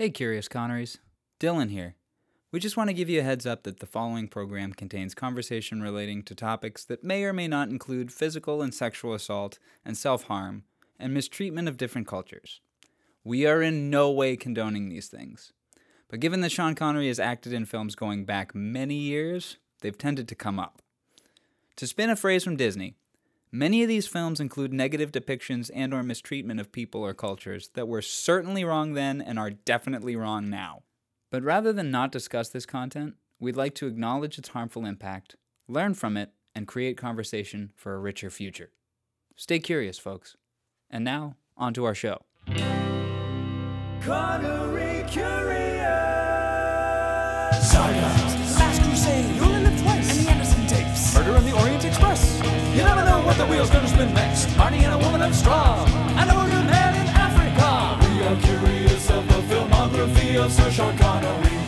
Hey, Curious Conneries. Dylan here. We just want to give you a heads up that the following program contains conversation relating to topics that may or may not include physical and sexual assault and self harm and mistreatment of different cultures. We are in no way condoning these things. But given that Sean Connery has acted in films going back many years, they've tended to come up. To spin a phrase from Disney, many of these films include negative depictions and or mistreatment of people or cultures that were certainly wrong then and are definitely wrong now. But rather than not discuss this content, we'd like to acknowledge its harmful impact, learn from it, and create conversation for a richer future. Stay curious, folks. And now, on to our show. Connery Curious. What the wheel's gonna spin next. Marnie and a woman of straw, and a wounded man in Africa. We are curious of the filmography of Sir Sean Connery.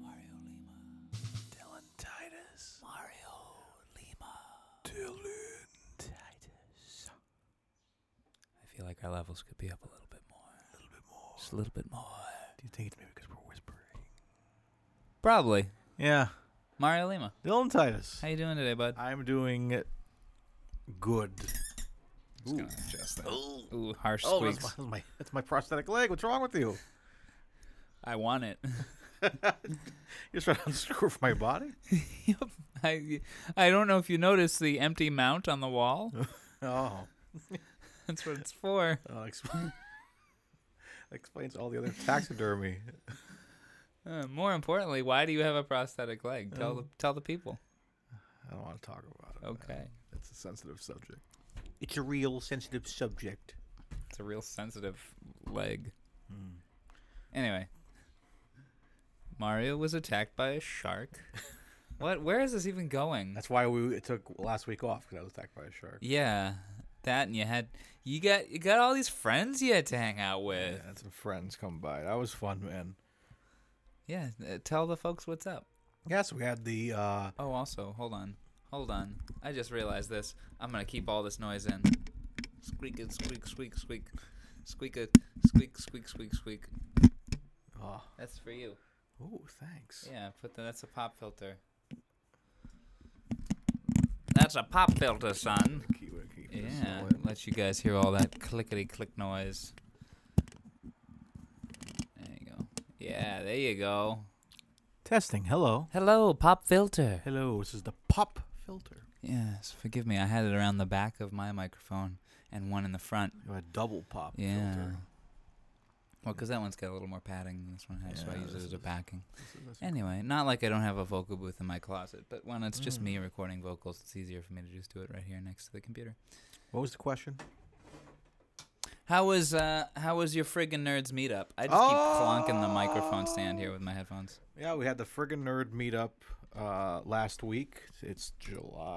Mario Lima, Dylan Titus, Mario Lima, Dylan Titus. I feel like our levels could be up a little bit more. A little bit more. Just a little bit more. Do you think it's maybe because we're whispering? Probably. Yeah, Mario Lima. Dylan Titus. How you doing today, bud? I'm doing good. Just gonna adjust that. Ooh, harsh Oh, that's squeaks. my, that's my that's my prosthetic leg. What's wrong with you? I want it. You're trying to unscrew from my body? Yep. I I don't know if you noticed the empty mount on the wall. Oh, That's what it's for. oh exp- explains all the other taxidermy. Uh, more importantly, why do you have a prosthetic leg? Tell the tell the people. I don't want to talk about it. man. Okay. It's a sensitive subject. It's a real sensitive subject. It's a real sensitive leg. Hmm. Anyway, Mario was attacked by a shark. what? Where is this even going? That's why we it took last week off because I was attacked by a shark. yeah, that and you had you got you got all these friends you had to hang out with. Yeah, and some friends come by. That was fun, man. Yeah, uh, tell the folks what's up. Yes, we had the uh Oh, also, hold on, hold on. I just realized this. I'm gonna keep all this noise in. Squeak it, squeak, squeak, squeak, squeak it, squeak, squeak, squeak, squeak. oh, That's for you. Oh, thanks. Yeah, put the, that's a pop filter. That's a pop filter, son. Keep it, keep Yeah, let you guys hear all that clickety click noise. There you go. Yeah, there you go. Testing. Hello. Hello, pop filter. Hello. This is the pop filter. Yes, forgive me. I had it around the back of my microphone and one in the front. You had a double pop Yeah. filter. Well, because that one's got a little more padding than this one has, so I use it as a backing. This is- Anyway, not like I don't have a vocal booth in my closet, but when it's just Mm. me recording vocals, it's easier for me to just do it right here next to the computer. What was the question? How was uh how was your friggin' nerds meetup? I just keep clonking the microphone stand here with my headphones. Yeah, we had the friggin' nerd meetup uh, last week. It's July,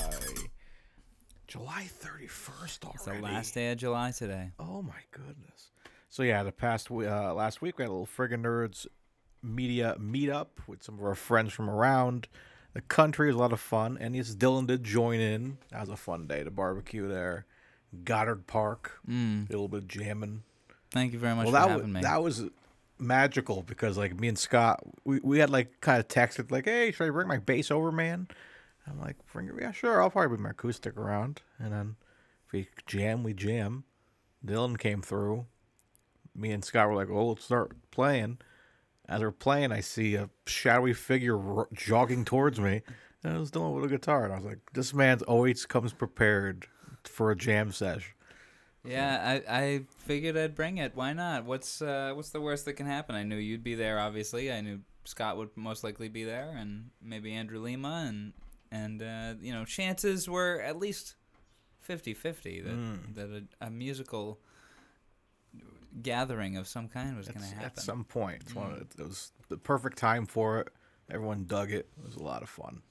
July thirty first already. It's the last day of July today. Oh my goodness. So yeah, the past uh, last week we had a little friggin' nerds media meetup with some of our friends from around the country. It was a lot of fun, and yes, Dylan did join in. That was a fun day to barbecue there, Goddard Park. Mm. A little bit of jamming. Thank you very much well, for that having was me. that was magical because like me and Scott, we, we had like kind of texted like, "Hey, should I bring my bass over, man?" I'm like, "Bring it, yeah, sure. I'll probably bring my acoustic around." And then if we jam, we jam. Dylan came through. Me and Scott were like, "Well, let's start playing." As we're playing, I see a shadowy figure ro- jogging towards me, and I was doing with a guitar, and I was like, "This man's always comes prepared for a jam sesh." Yeah, I, I figured I'd bring it. Why not? What's uh, what's the worst that can happen? I knew you'd be there. Obviously, I knew Scott would most likely be there, and maybe Andrew Lima, and and uh, you know, chances were at least 50-50 that Mm. that a, a musical gathering of some kind was going to happen. At some point, of it was the perfect time for it. Everyone dug it. It was a lot of fun.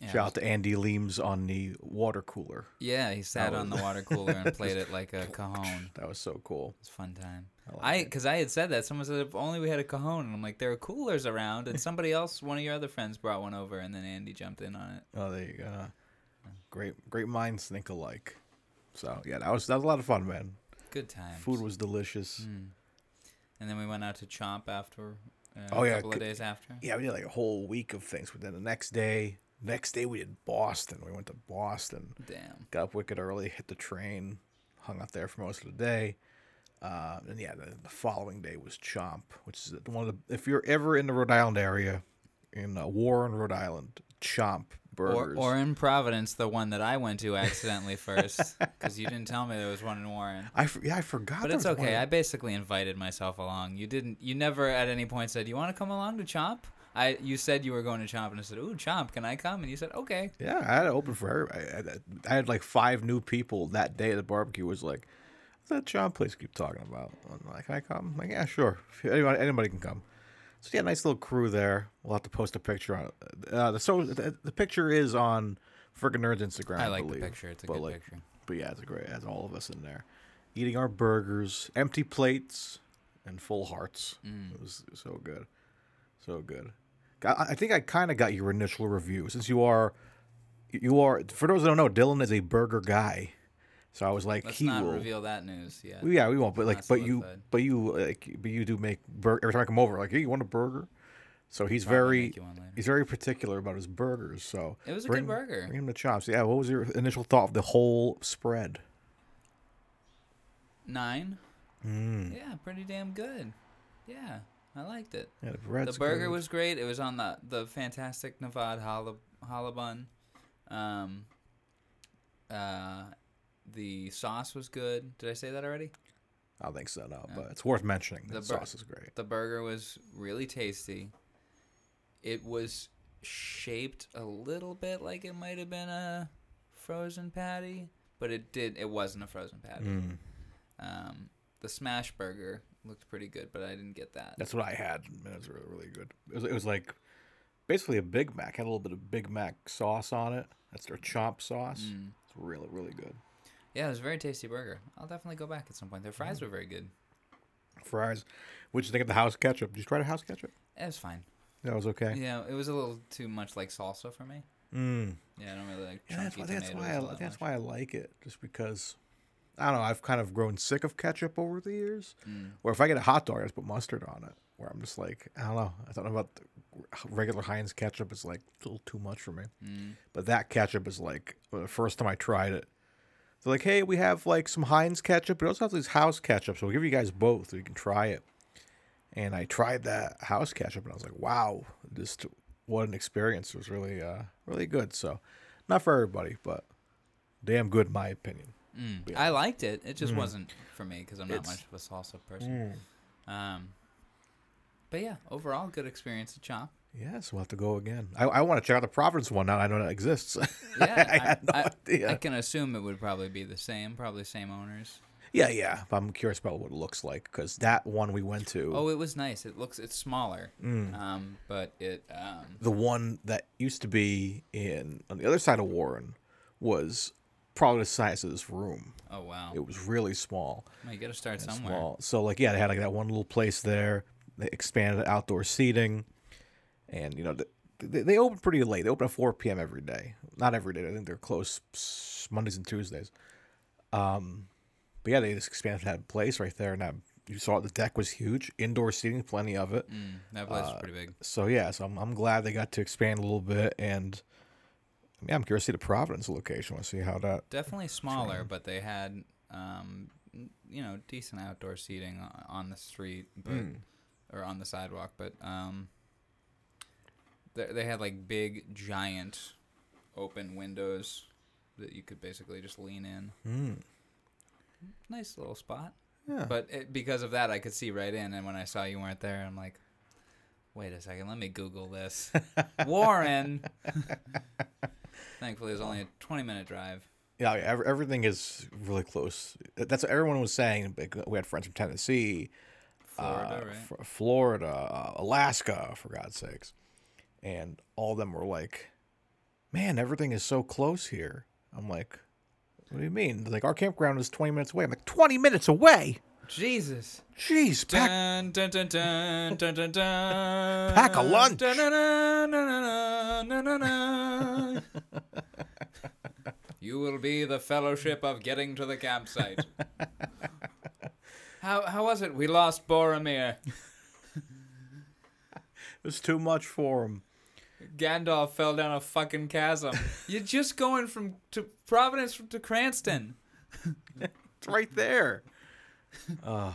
Yeah, Shout out to Andy Leams on the water cooler. yeah, he sat on the water cooler and played it like a cajon. That was so cool. It's a fun time. I like I because I had said that someone said if only we had a cajon and I'm like there are coolers around and somebody else one of your other friends brought one over and then Andy jumped in on it. Oh, there you go. Great, great minds think alike. So yeah, that was that was a lot of fun, man. Good times. Food was delicious. Mm. And then we went out to Chomp after. Uh, Oh, a yeah, couple of days after. Yeah, we did like a whole week of things. But then the next day, next day we did Boston. We went to Boston. Damn. Got up wicked early, hit the train, hung out there for most of the day. Uh, and yeah, the, the following day was Chomp, which is one of the. If you're ever in the Rhode Island area, in uh, Warren, Rhode Island, Chomp Burgers. or in Providence, the one that I went to accidentally first, because you didn't tell me there was one in Warren. I yeah, I forgot. But it's one okay. in- I basically invited myself along. You didn't. You never at any point said, "You want to come along to Chomp?" I. You said you were going to Chomp, and I said, "Ooh, Chomp, can I come?" And you said, "Okay." Yeah, I had it open for everybody. I had, I had like five new people that day the barbecue. Was like, what's that Chomp place keep talking about? I'm like, can I come? I'm like, yeah, sure. Anybody, anybody can come. So yeah, nice little crew there. We'll have to post a picture on it. Uh, the, so the, the picture is on Friggin' Nerds Instagram. I like the believe. picture. It's a But, good like, picture. But yeah, it's a great. It has all of us in there, eating our burgers, empty plates, and full hearts. Mm. It was so good, so good. I, I think I kind of got your initial review since you are, you are. For those that don't know, Dylan is a burger guy, so I was like, Let's he not will. reveal that news yet. Yeah, we won't. But like, but you, but you, like, but you do make burger every time I come over. Like, hey, you want a burger? So he's Probably very, make you one later. he's very particular about his burgers. So It was a bring, good burger. Bring him the chops. Yeah. What was your initial thought of the whole spread? Nine. Mm. Yeah, pretty damn good. Yeah, I liked it. Yeah, the the burger good. was great. It was on the the fantastic Nevada challah challah bun. Um, uh, the sauce was good. Did I say that already? I don't think so, no. But it's worth mentioning. The, The bur- sauce is great. The burger was really tasty. It was shaped a little bit like it might have been a frozen patty, but it did. It wasn't a frozen patty. Mm. Um, the smash burger looked pretty good, but I didn't get that. That's what I had. It was really, really good. It was, it was like basically a Big Mac. Had a little bit of Big Mac sauce on it. That's their chop sauce. Mm. It's really, really good. Yeah, it was a very tasty burger. I'll definitely go back at some point. Their fries were very good. Fries. What'd you think of the house ketchup? Did you try the house ketchup? It was fine. That was okay. Yeah, it was a little too much like salsa for me. Mm. Yeah, I don't really like Yeah, that's why, that's why I, all I that that's much. why I like it. Just because I don't know. I've kind of grown sick of ketchup over the years. Mm. Or if I get a hot dog, I just put mustard on it. Where I'm just like, I don't know. I don't know about the regular Heinz ketchup. It's like a little too much for me. Mm. But that ketchup is like well, the first time I tried it. They're like, hey, we have like some Heinz ketchup, but we also have these house ketchup, so we'll give you guys both so you can try it. And I tried that house ketchup, and I was like, wow, just what an experience! It was really, uh, really good. So, not for everybody, but damn good in my opinion. Mm. Yeah. I liked it. It just Mm. wasn't for me because I'm not It's- much of a salsa person. Um, but yeah, overall, good experience at Chomp. Yes, we'll have to go again. I, I want to check out the Providence one now. I know that exists. Yeah, I had no I, idea. I can assume it would probably be the same, probably same owners. yeah, yeah. But I'm curious about what it looks like because that one we went to. Oh, it was nice. It looks it's smaller, Mm. um, but it um, the one that used to be in on the other side of Warren was probably the size of this room. oh wow, It was really small. well, you got to start and somewhere. Small. So like yeah, they had like that one little place there. They expanded outdoor seating, and you know they, they open pretty late. They open at 4 p.m. every day. Not every day. I think they're closed Mondays and Tuesdays. Um, but yeah, they just expanded that place right there, and that, you saw the deck was huge. Indoor seating, plenty of it. Mm, that place Uh, is pretty big. So yeah, so I'm, I'm glad they got to expand a little bit, and yeah, I'm curious to see the Providence location. To see how that. Definitely smaller, Sure. but they had um, you know decent outdoor seating on the street, but Mm. or on the sidewalk. But um, they they had like big, giant, open windows that you could basically just lean in. Mm. Nice little spot. Yeah. But it, because of that, I could see right in. And when I saw you weren't there, I'm like, wait a second, let me Google this. Warren. Thankfully, it was only a 20 minute drive. yeah, ev- everything is really close. That's what everyone was saying. We had friends from Tennessee, Florida, uh, right? F- Florida, uh, Alaska, for God's sakes, and all of them were like, "Man, everything is so close here." I'm like, "What do you mean?" They're like, "Our campground is 20 minutes away." I'm like, "20 minutes away." Jesus. Jeez, pack Dun, dun, dun, dun, dun, dun, dun. Pack a lunch. Dun, dun, dun, dun, dun, dun, dun, dun. You will be the fellowship of getting to the campsite. How how was it? We lost Boromir. It was too much for him. Gandalf fell down a fucking chasm. You're just going from to Providence to Cranston. It's right there. uh,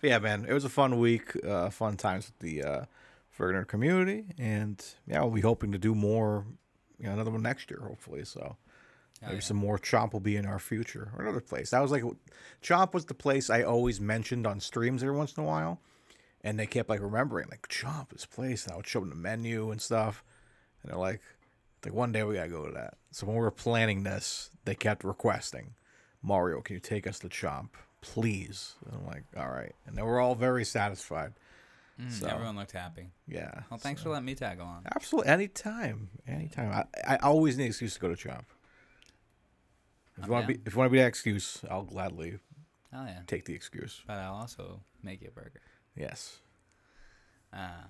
yeah, man, it was a fun week, uh, fun times with the uh, community, and yeah, we'll be hoping to do more. You know, another one next year, hopefully. So maybe yeah. some more Chomp will be in our future or another place. That was like Chomp was the place I always mentioned on streams every once in a while, and they kept like remembering like Chomp, is this place, and I would show them the menu and stuff, and they're like, like one day we gotta go to that. So when we were planning this, they kept requesting, Mario, can you take us to Chomp, please? And I'm like, all right, and they were all very satisfied. So- Mm, Everyone looked happy. Yeah. Well, thanks so- for letting me tag along. Absolutely, anytime, anytime. I, I always need an excuse to go to Chomp. If I'm you want to be, if you want to be that excuse, I'll gladly Oh yeah. take the excuse. But I'll also make you a burger. Yes. Uh,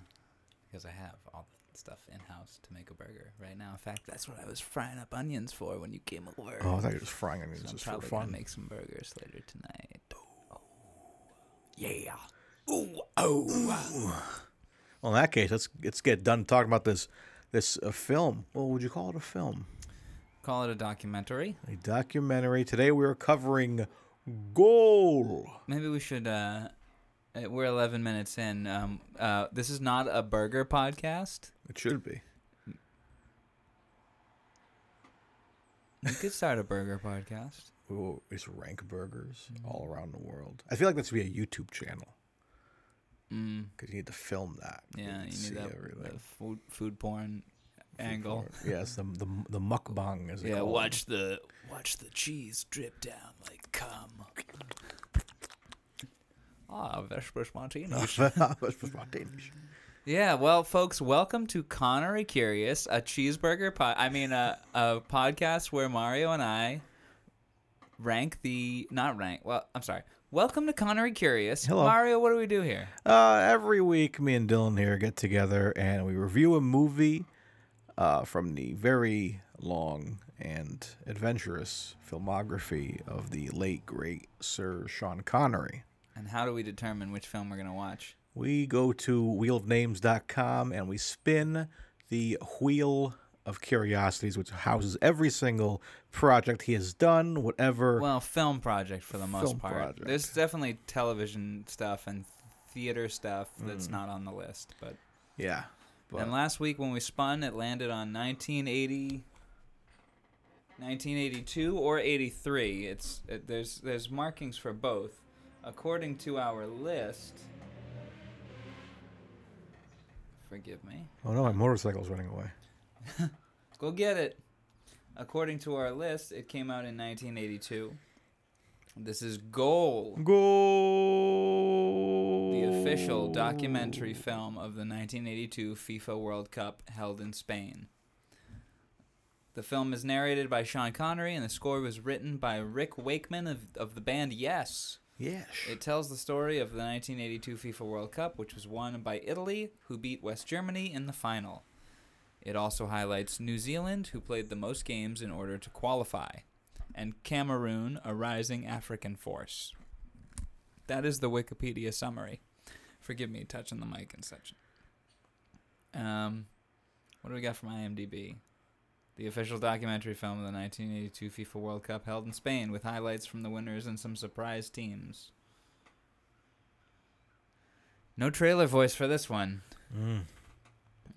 because I have all the stuff in house to make a burger right now. In fact, that's what I was frying up onions for when you came over. Oh, I thought you were just frying onions so I'm just for probably gonna make some burgers later tonight. Yeah. Ooh, oh. Well, in that case, let's let's get done talking about this this uh, film. What would you call it? A film? Call it a documentary. A documentary. Today we are covering Goal. Maybe we should. Uh, uh, we're 11 minutes in. Um, uh, this is not a burger podcast. It should be. You could start a burger podcast. We will just rank burgers all around the world. I feel like that should be a YouTube channel Mm, because you need to film that. yeah, you need that food food porn angle. Yes, the the the mukbang is Yeah, watch the watch the cheese drip down like cum. Ah, Vesper Spontaneous. yeah, well, folks, welcome to Connery Curious, a cheeseburger pod. I mean, a a podcast where Mario and I rank the not rank. Well, I'm sorry. Welcome to Connery Curious. Hello. Mario. What do we do here? Uh, every week, me and Dylan here get together and we review a movie uh, from the very long and adventurous filmography of the late great Sir Sean Connery. And how do we determine which film we're gonna watch? We go to wheelofnames.com and we spin the wheel of curiosities, which houses every single project he has done, whatever. Well, film project for the most Film part. project. There's definitely television stuff and theater stuff Mm. that's not on the list. But, yeah. But and last week when we spun, it landed on 1980, 1982 or 83. It's it, there's there's markings for both, according to our list. Forgive me. oh no, my motorcycle's running away. Go get it. According to our list, it came out in 1982. This is Goal. Goal. The official documentary film of the 1982 FIFA World Cup held in Spain. The film is narrated by Sean Connery, and the score was written by Rick Wakeman of, of the band Yes. Yes. It tells the story of the 1982 FIFA World Cup, which was won by Italy, who beat West Germany in the final. It also highlights New Zealand, who played the most games in order to qualify, and Cameroon, a rising African force. That is the Wikipedia summary. Forgive me touching the mic and such. Um, what do we got from IMDb? The official documentary film of the 1982 FIFA World Cup held in Spain, with highlights from the winners and some surprise teams. No trailer voice for this one. Mm.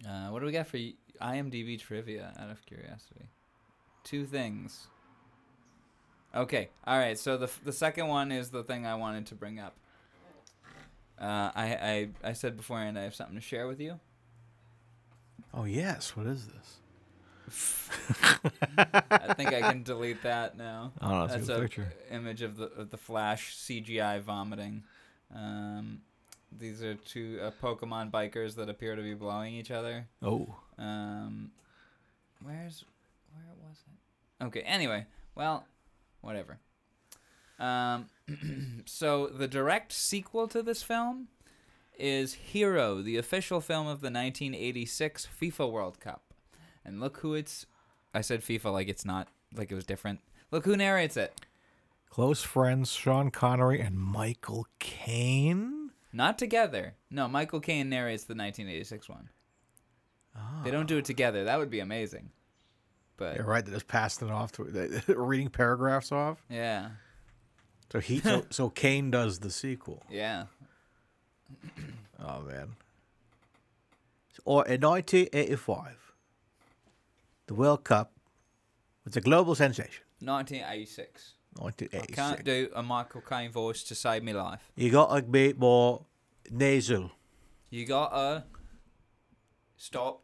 Uh, what do we got for IMDb trivia? Out of curiosity, two things. Okay, all right. So the the second one is the thing I wanted to bring up. Uh, I I I said beforehand I have something to share with you. Oh yes. What is this? I think I can delete that now. Oh, That's a a picture. image of the of the Flash CGI vomiting. Um, these are two uh, Pokemon bikers that appear to be blowing each other. Oh. Um, where's where was it? Okay. Anyway, well, whatever. Um, so the direct sequel to this film is Hero, the official film of the 1986 FIFA World Cup. And look who it's. I said FIFA like it's not like it was different. Look who narrates it. Close friends Sean Connery and Michael Caine. Not together. No, Michael Caine narrates the 1986 one. They don't do it together. That would be amazing. But You're right. They just passed it off to reading paragraphs off. yeah, So he so, so Caine does the sequel. yeah. Oh man. Or in 1985, the World Cup was a global sensation. 1986. 1986. I 1986. can't do a Michael Caine voice to save me life. You got to be more nasal. You gotta stop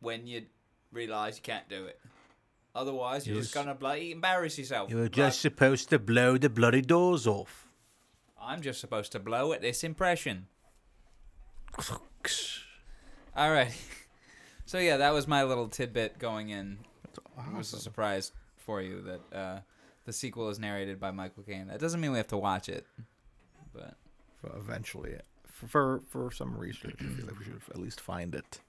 when you realise you can't do it. Otherwise, you're just gonna bloody embarrass yourself. You were Like, just supposed to blow the bloody doors off. I'm just supposed to blow at this impression. All right. So yeah, that was my little tidbit going in. It was a surprise for you that uh, the sequel is narrated by Michael Caine. That doesn't mean we have to watch it, but For eventually, for, for for some research, I feel like we should at least find it.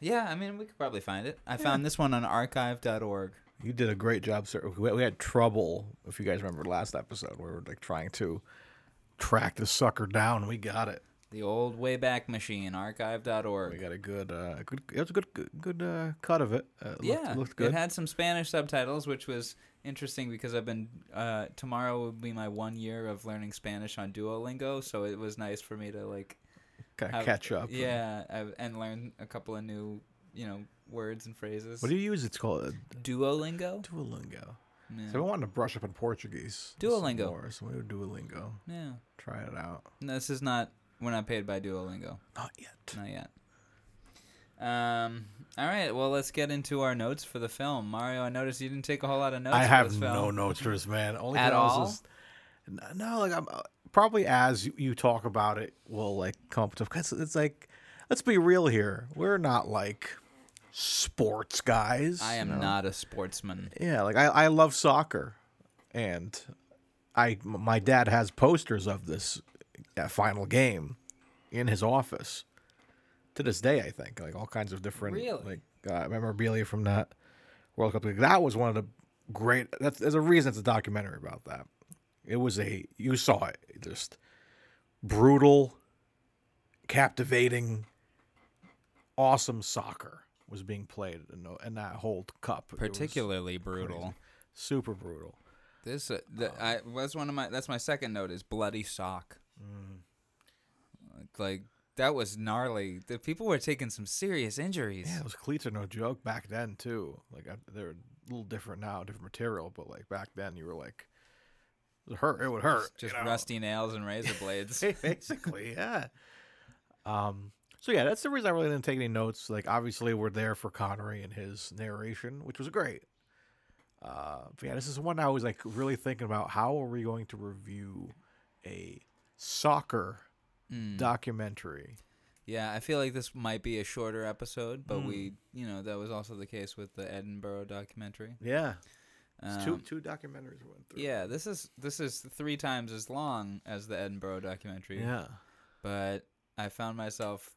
Yeah, I mean we could probably find it. I found this one on archive.org. You did a great job, sir. We had trouble, if you guys remember last episode, where we were like trying to track this sucker down. We got it. The old Wayback Machine, archive.org. We got a good, uh, good. It was a good, good, good uh, cut of it. Uh, it looked, Yeah, it looked it had some Spanish subtitles, which was interesting because I've been uh, tomorrow will be my one year of learning Spanish on Duolingo, so it was nice for me to like Kind of catch up. Yeah, I- and learn a couple of new, you know, words and phrases. What do you use? It's called Duolingo. Duolingo. Yeah. So we wanted to brush up in Portuguese. Duolingo. more, So we do Duolingo. yeah. Try it out. No, this is not. We're not paid by Duolingo. Not yet. Not yet. Um. All right. Well, let's get into our notes for the film. Mario, I noticed you didn't take a whole lot of notes. I have no notes for this man. Only At all? N- no, like I'm uh, probably as you, talk about it, will like come up to because it's like, let's be real here. We're not like sports guys. I am you know? not a sportsman. Yeah, like I, I love soccer, and I my dad has posters of this uh, final game in his office to this day. I think like all kinds of different Really? like uh, memorabilia from that World Cup. Like, that was one of the great. That's there's a reason it's a documentary about that. It was a you saw it just brutal, captivating, awesome soccer was being played in, in that whole cup. Particularly brutal. super brutal. This uh, the, I was one of my that's my second note is bloody sock. Like, like that was gnarly. The people were taking some serious injuries. Yeah, those cleats are no joke back then too. Like I, they're a little different now, different material, but like back then you were like, it hurt. It would hurt. you Just know? rusty nails and razor blades. basically, yeah. Um. So yeah, that's the reason I really didn't take any notes. Like obviously we're there for Connery and his narration, which was great. Uh, but yeah, this is one I was like really thinking about. How are we going to review a soccer Mm. documentary? Yeah, I feel like this might be a shorter episode, but we, Mm. you know, that was also the case with the Edinburgh documentary. Yeah, it's two Um, two documentaries went through. yeah, this is this is three times as long as the Edinburgh documentary. yeah. but I found myself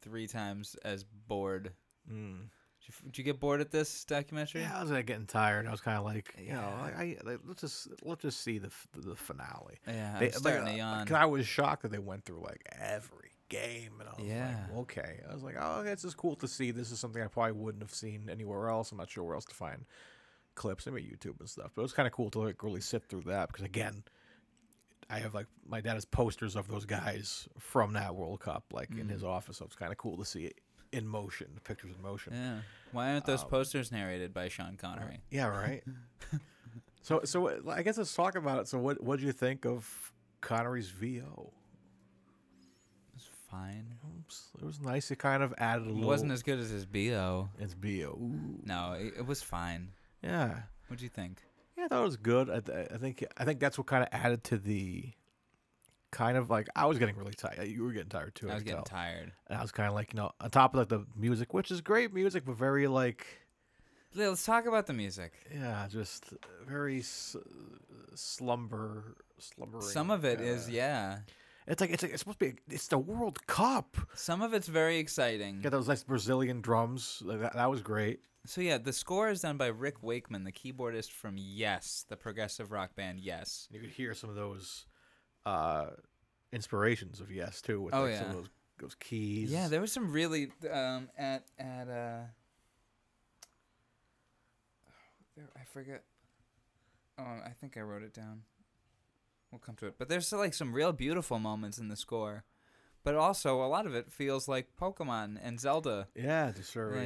three times as bored. Mm. Did you, did you get bored at this documentary? Yeah, I was like getting tired. I was kind of like, you know, Yeah. I, I like, let's just let's just see the the finale. Yeah, They- I'm starting like, to uh, yawn. 'cause I was shocked that they went through like every game, and I was Yeah. like, okay. I was like, oh, okay, this is cool to see. This is something I probably wouldn't have seen anywhere else. I'm not sure where else to find clips. Maybe YouTube and stuff. But it was kind of cool to like really sit through that because again. I have like my dad has posters of those guys from that World Cup, like in Mm. his office. So it's kind of cool to see it in motion, the pictures in motion. Yeah. Why aren't those Um, posters narrated by Sean Connery? Yeah, right. so, so I guess let's talk about it. So, what what do you think of Connery's VO? It's fine. Oops, it was nice. It kind of added a It little. It wasn't as good as his bo. It's VO. Ooh. No, it, it was fine. Yeah, What'd you think? yeah. I thought it was good. I, th- I think I think that's what kind of added to the kind of like I was getting really tired. You were getting tired too. I was could getting tell. tired. And I was kind of like you know on top of like the music, which is great music, but very like Let's talk about the music. yeah, just very s- slumber slumbering. Some of it is, uh, yeah. It's like it's like, it's supposed to be. It's the World Cup. Some of it's very exciting. Get those nice Brazilian drums. Like, that, that was great. So yeah, the score is done by Rick Wakeman, the keyboardist from Yes, the progressive rock band Yes. You could hear some of those uh, inspirations of Yes too, with Oh, like some of those those keys. Yeah, there was some really um at at uh there, I forget. Oh, I think I wrote it down. We'll come to it. But there's like some real beautiful moments in the score. But also a lot of it feels like Pokemon and Zelda. yeah.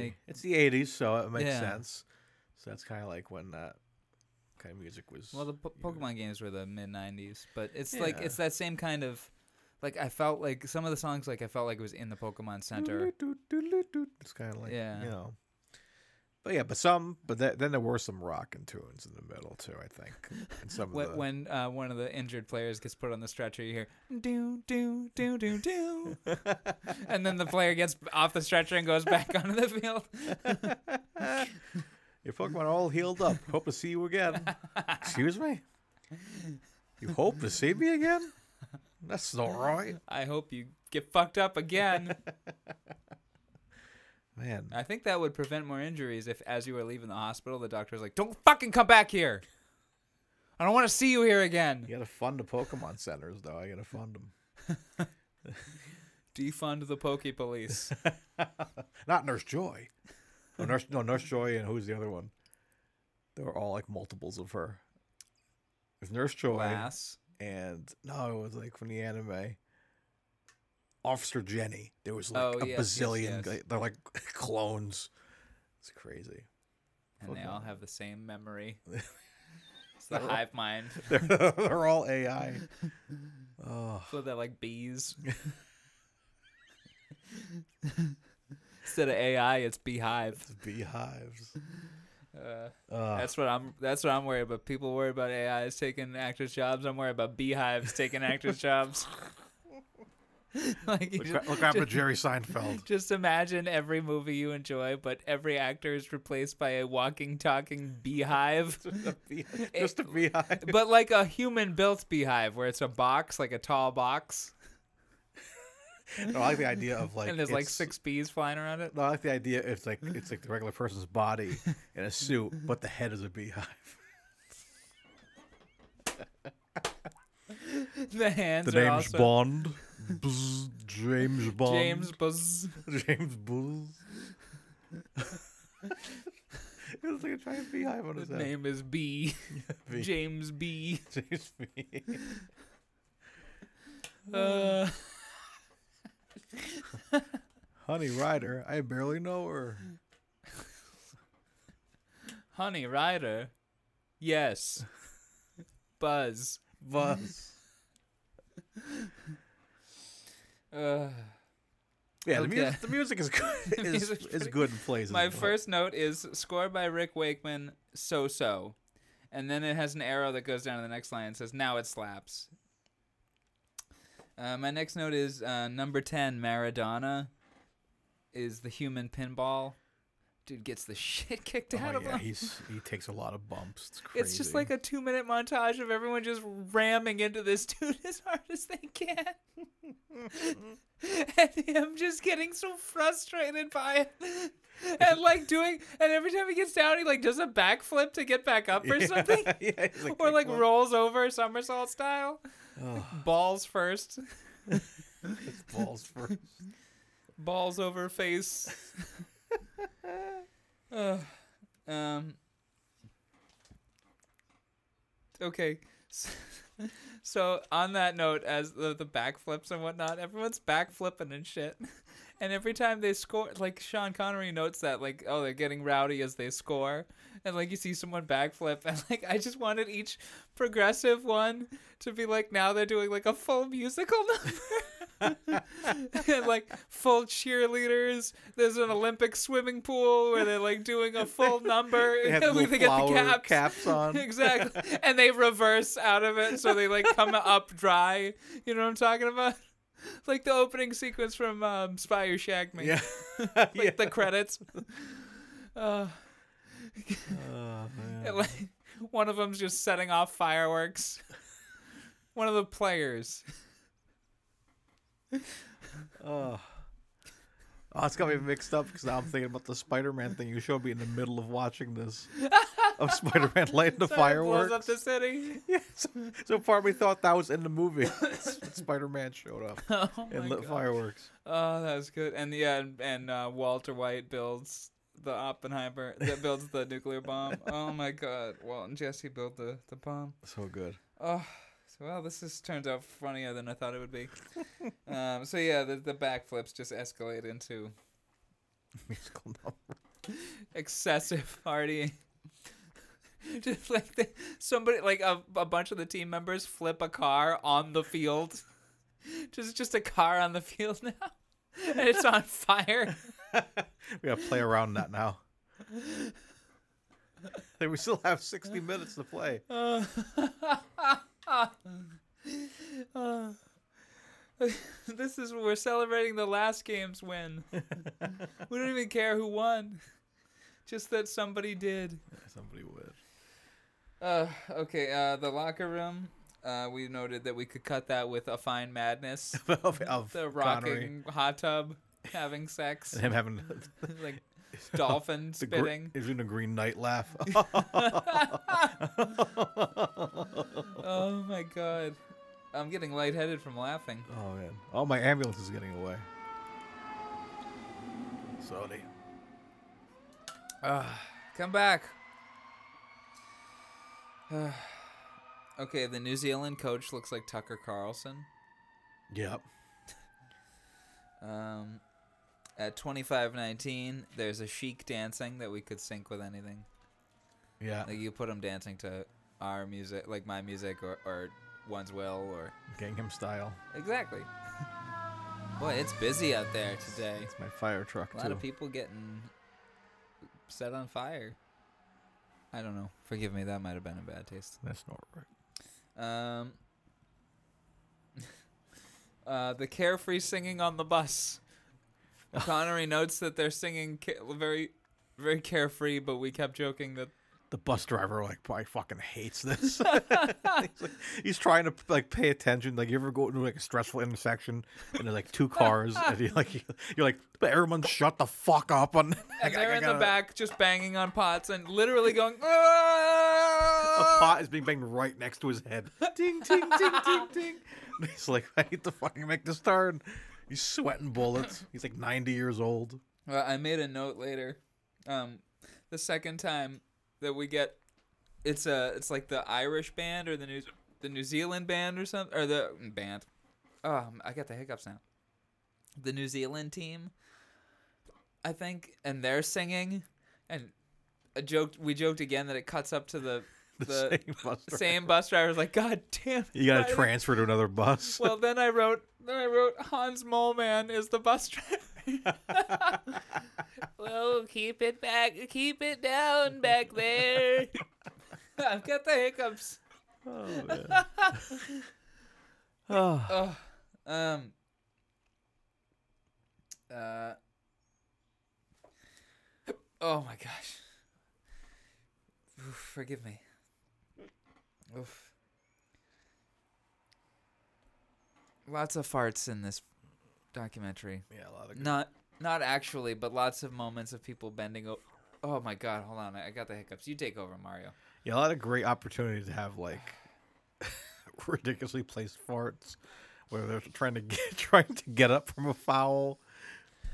Like- it's the '80s, so it makes Yeah. sense. So that's kind of like when that kind of music was. Well, the po- you know, Pokemon games were the mid '90s, but it's like it's that same kind of like I felt like some of the songs like I felt like it was in the Pokemon Center. It's kind of like Yeah. you know. Yeah, but some, but th- then there were some rockin' tunes in the middle too. I think, and some When, of the, when uh, one of the injured players gets put on the stretcher, you hear do do do do do, and then the player gets off the stretcher and goes back onto the field. your Pokemon all healed up. Hope to see you again. Excuse me. You hope to see me again? That's not right, I hope you get fucked up again. man. I think that would prevent more injuries if, as you were leaving the hospital, the doctor was like, "Don't fucking come back here. I don't want to see you here again." You gotta fund the Pokemon centers, though. I gotta fund them. Defund the Poke Police. Not Nurse Joy. No, Nurse, no, Nurse Joy, and who's the other one? They were all like multiples of her. There's Nurse Joy, Lass. and no, it was like from the anime. Officer Jenny. There was like Oh, a yes, yes, bazillion. yes. guy- They're like clones. It's crazy. And they all have the same memory. It's the hive mind. They're, they're all AI. Oh, So they're like bees. Instead of AI, it's beehive. it's beehives. Uh, Uh, that's what I'm. That's what I'm worried about. People worry about AIs taking actors' jobs. I'm worried about beehives taking actors' jobs. like look, just, look out for Jerry Seinfeld. just imagine every movie you enjoy, but every actor is replaced by a walking, talking beehive. Just a, bee, just a beehive. but like a human built beehive where it's a box like a tall box No, I like the idea of like and there's like six bees flying around it No, I like the idea. It's like it's like the regular person's body in a suit, but the head is a beehive. the hands The name's also Bond. Bzz, James Bond. james buzz James Buzz. it's like a giant beehive on his his head. name is b Bee- james b James B. uh, Honey Ryder. I barely know her. honey ryder yes buzz Buzz. Uh, Yeah, the, music, the music is good. Is, is good in places. my first note is scored by rick wakeman so so and then it has an arrow that goes down to the next line and says now it slaps uh, my next note is uh, number 10 maradona is the human pinball dude gets the shit kicked Oh, out of yeah, him he's he takes a lot of bumps. It's crazy. it's just like a two minute montage of everyone just ramming into this dude as hard as they can and him just getting so frustrated by it. And like doing and every time he gets down he like does a backflip to get back up or Yeah, something. Yeah, he's or like rolls over somersault style. Oh, balls first. Balls first. balls over face. Ugh. um. Okay. So on that note as the, the backflips and whatnot everyone's backflipping and shit. And every time they score like sean connery notes that like oh they're getting rowdy as they score. And like you see someone backflip and like i just wanted each progressive one to be like now they're doing like a full musical number and like full cheerleaders. There's an Olympic swimming pool where they're like doing a full number. They have and little they get the caps. caps on. exactly. And they reverse out of it so they like come up dry. You know what I'm talking about? Like the opening sequence from um, Spy Who Shagged Me. Yeah. Like yeah. the credits. Uh, Oh, man. and, like, one of them's just setting off fireworks. One of the players Oh. Oh, it's got me mixed up because now I'm thinking about the Spider-Man thing you showed me in the middle of watching this. of Spider-Man lighting the blows fireworks. up the city. Yeah, so, so part of me thought that was in the movie. Spider-Man showed up Oh and lit God. fireworks. Oh, that was good. And yeah, and, and uh, Walter White builds the Oppenheimer that builds the nuclear bomb. Oh my God, Walt and Jesse build the the bomb. So good. Oh, so, well, this is turns out funnier than I thought it would be. um, so yeah, the the backflips just escalate into Musical number. excessive partying. just like the, somebody, like a, a bunch of the team members flip a car on the field. just just a car on the field now, and it's on fire. we gotta play around that now. We still have 60 minutes to play. Uh, uh, this is we're celebrating the last game's win. we don't even care who won, just that somebody did. Somebody would. Uh, okay. Uh, the locker room. Uh, we noted that we could cut that with a fine madness. of, of The Connery rocking hot tub, having sex, and him having like dolphin the gr- spitting. he's doing a Green Knight laugh. Oh my god. I'm getting lightheaded from laughing. Oh man! Oh, my ambulance is getting away. Sorry. Uh, come back. okay, the New Zealand coach looks like Tucker Carlson. Yep. Um, at 25:19, there's a chic dancing that we could sync with anything. Yeah. Like you put them dancing to our music, like my music, or, or one's will, or Gangnam Style. exactly. Boy, it's busy out there today. It's my fire truck A lot too. of people getting set on fire. I don't know. Forgive me, that might have been a bad taste. That's not right. Um, uh, the carefree singing on the bus. Connery notes that they're singing ca- very, very carefree, but we kept joking that The bus driver like probably fucking hates this. he's, like, he's trying to like pay attention. Like you ever go into like a stressful intersection and there's like two cars and you like you're like, but everyone shut the fuck up on. and they're in the back just banging on pots and literally going. A "Ah!" pot is being banged right next to his head. Ding ding ding ding ding. And he's like, I need to fucking make this turn. He's sweating bullets. He's like 90 years old. Well, I made a note later. Um, the second time that we get, it's a, it's like the Irish band or the New, the New Zealand band or something, or the band. Oh, I got the hiccups now. The New Zealand team, I think, and they're singing, and a joke. We joked again that it cuts up to the The, the same bus driver. same bus driver's like, God damn. You gotta transfer to another bus. Well, then I wrote, then I wrote Hans Moleman is the bus driver. well, keep it back, keep it down back there. I've got the hiccups. oh, man. Oh, um, uh, oh my gosh. Oof, forgive me. Oof. Lots of farts in this documentary. Yeah, a lot of good. Not not actually, but lots of moments of people bending over. Oh my god, hold on. I got the hiccups. You take over, Mario. Yeah, a lot of great opportunities to have like ridiculously placed farts, where they're trying to get trying to get up from a foul,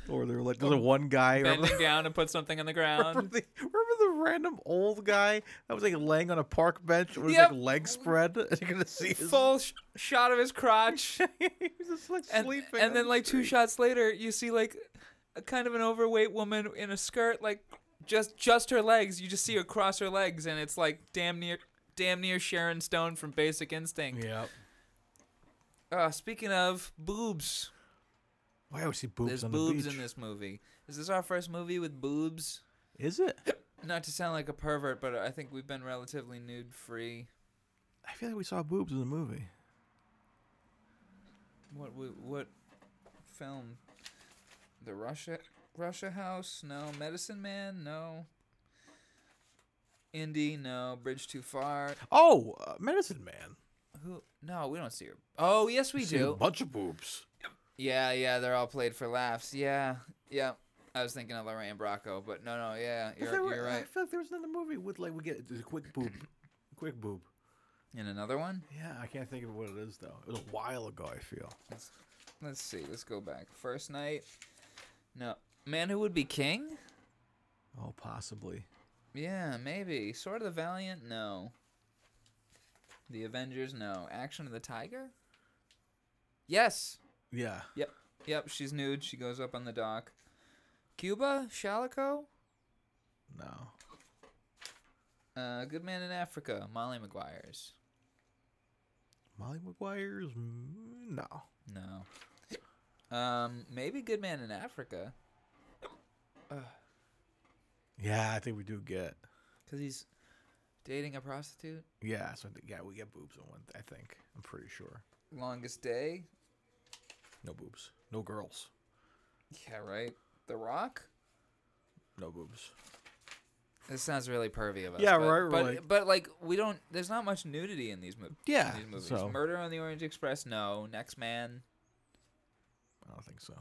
or they're like there's a one guy. Remember, Bending down and put something on the remember, ground. the, remember the random old guy that was like laying on a park bench with Yep. his like legs spread, and you're gonna see his. Full sh- shot of his crotch. he was just like and, sleeping. and then the like two shots later you see like a kind of an overweight woman in a skirt like just just her legs you just see her cross her legs and it's like damn near damn near sharon stone from basic instinct Yeah. uh, speaking of boobs Why we see boobs there's on boobs the beach? in this movie is this our first movie with boobs Is it? not to sound like a pervert but i think we've been relatively nude free I feel like we saw boobs in the movie. what what, what film the russia russia house no medicine man no Indy, no. Bridge too far. Oh, uh, Medicine Man. Who? No, we don't see her. Oh, yes, we A do. bunch of boobs. Yeah, yeah, they're all played for laughs. Yeah, yeah. I was thinking of Lorraine Bracco, but no, no, yeah, you're, were- you're I feel like there was another movie with like we get a quick boob, quick boob. In another one, Yeah, I can't think of what it is though. It was a while ago. I feel. let's see. Let's go back. First Knight. No, man who would be king? Oh, possibly. Yeah, maybe. Sword of the Valiant? No. The Avengers? No. Action of the Tiger? Yes. Yeah. Yep. Yep. She's nude. She goes up on the dock. Cuba? Shalako? No. Uh, Good Man in Africa. Molly Maguires. Molly Maguires. mm, No. No. Um, maybe Good Man in Africa. Yeah, I think we do get. Because he's dating a prostitute. Yeah, so yeah, we get boobs in one. I think. I'm pretty sure. Longest Day. No boobs. No girls. Yeah, right. The Rock. No boobs. This sounds really pervy of us. Yeah, but, right, we're But like- but like we don't. There's not much nudity in these movies. Yeah. these movies. So Murder on the Orient Express. No. Next Man. I don't think so.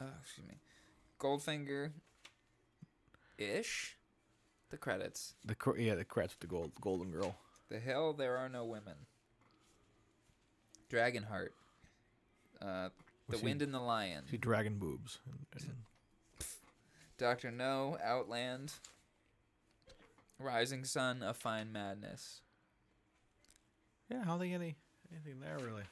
Oh, excuse me. Goldfinger. Ish. The credits. The cr- yeah, the credits with the gold golden girl. The Hill. There are no women. Dragonheart. Uh, the Wind and the Lion. See dragon boobs. And, and Doctor No. Outland. Rising Sun. A Fine Madness. yeah, I don't think any anything there really.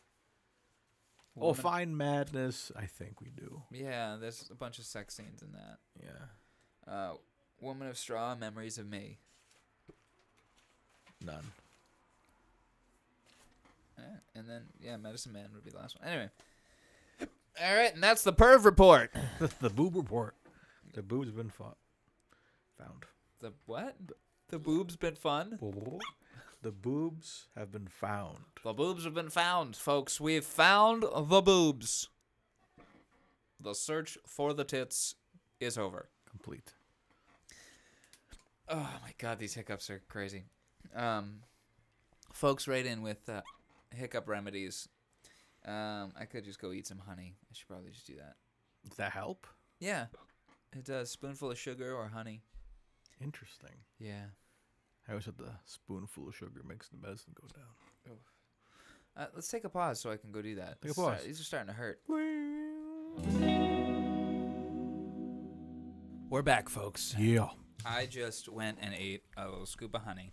Oh, fine madness. I think we do. Yeah, there's a bunch of sex scenes in that. Yeah. Uh, Woman of Straw, Memories of Me. None. Eh, and then, yeah, Medicine Man would be the last one. Anyway. All right, and that's the Perv Report. the boob report. The boobs have been fought. Found. The what? The boobs been fun? The boobs have been found. The boobs have been found, folks. We've found the boobs. The search for the tits is over. Complete. Oh my god, these hiccups are crazy. Um, folks, write in with uh, hiccup remedies. Um, I could just go eat some honey. I should probably just do that. Does that help? Yeah, it does. Spoonful of sugar or honey. Interesting. Yeah. I always said the spoonful of sugar makes the medicine go down. Uh, let's take a pause so I can go do that. Take a This is start- pause. these are starting to hurt. We're back, folks. Yeah. I just went and ate a little scoop of honey.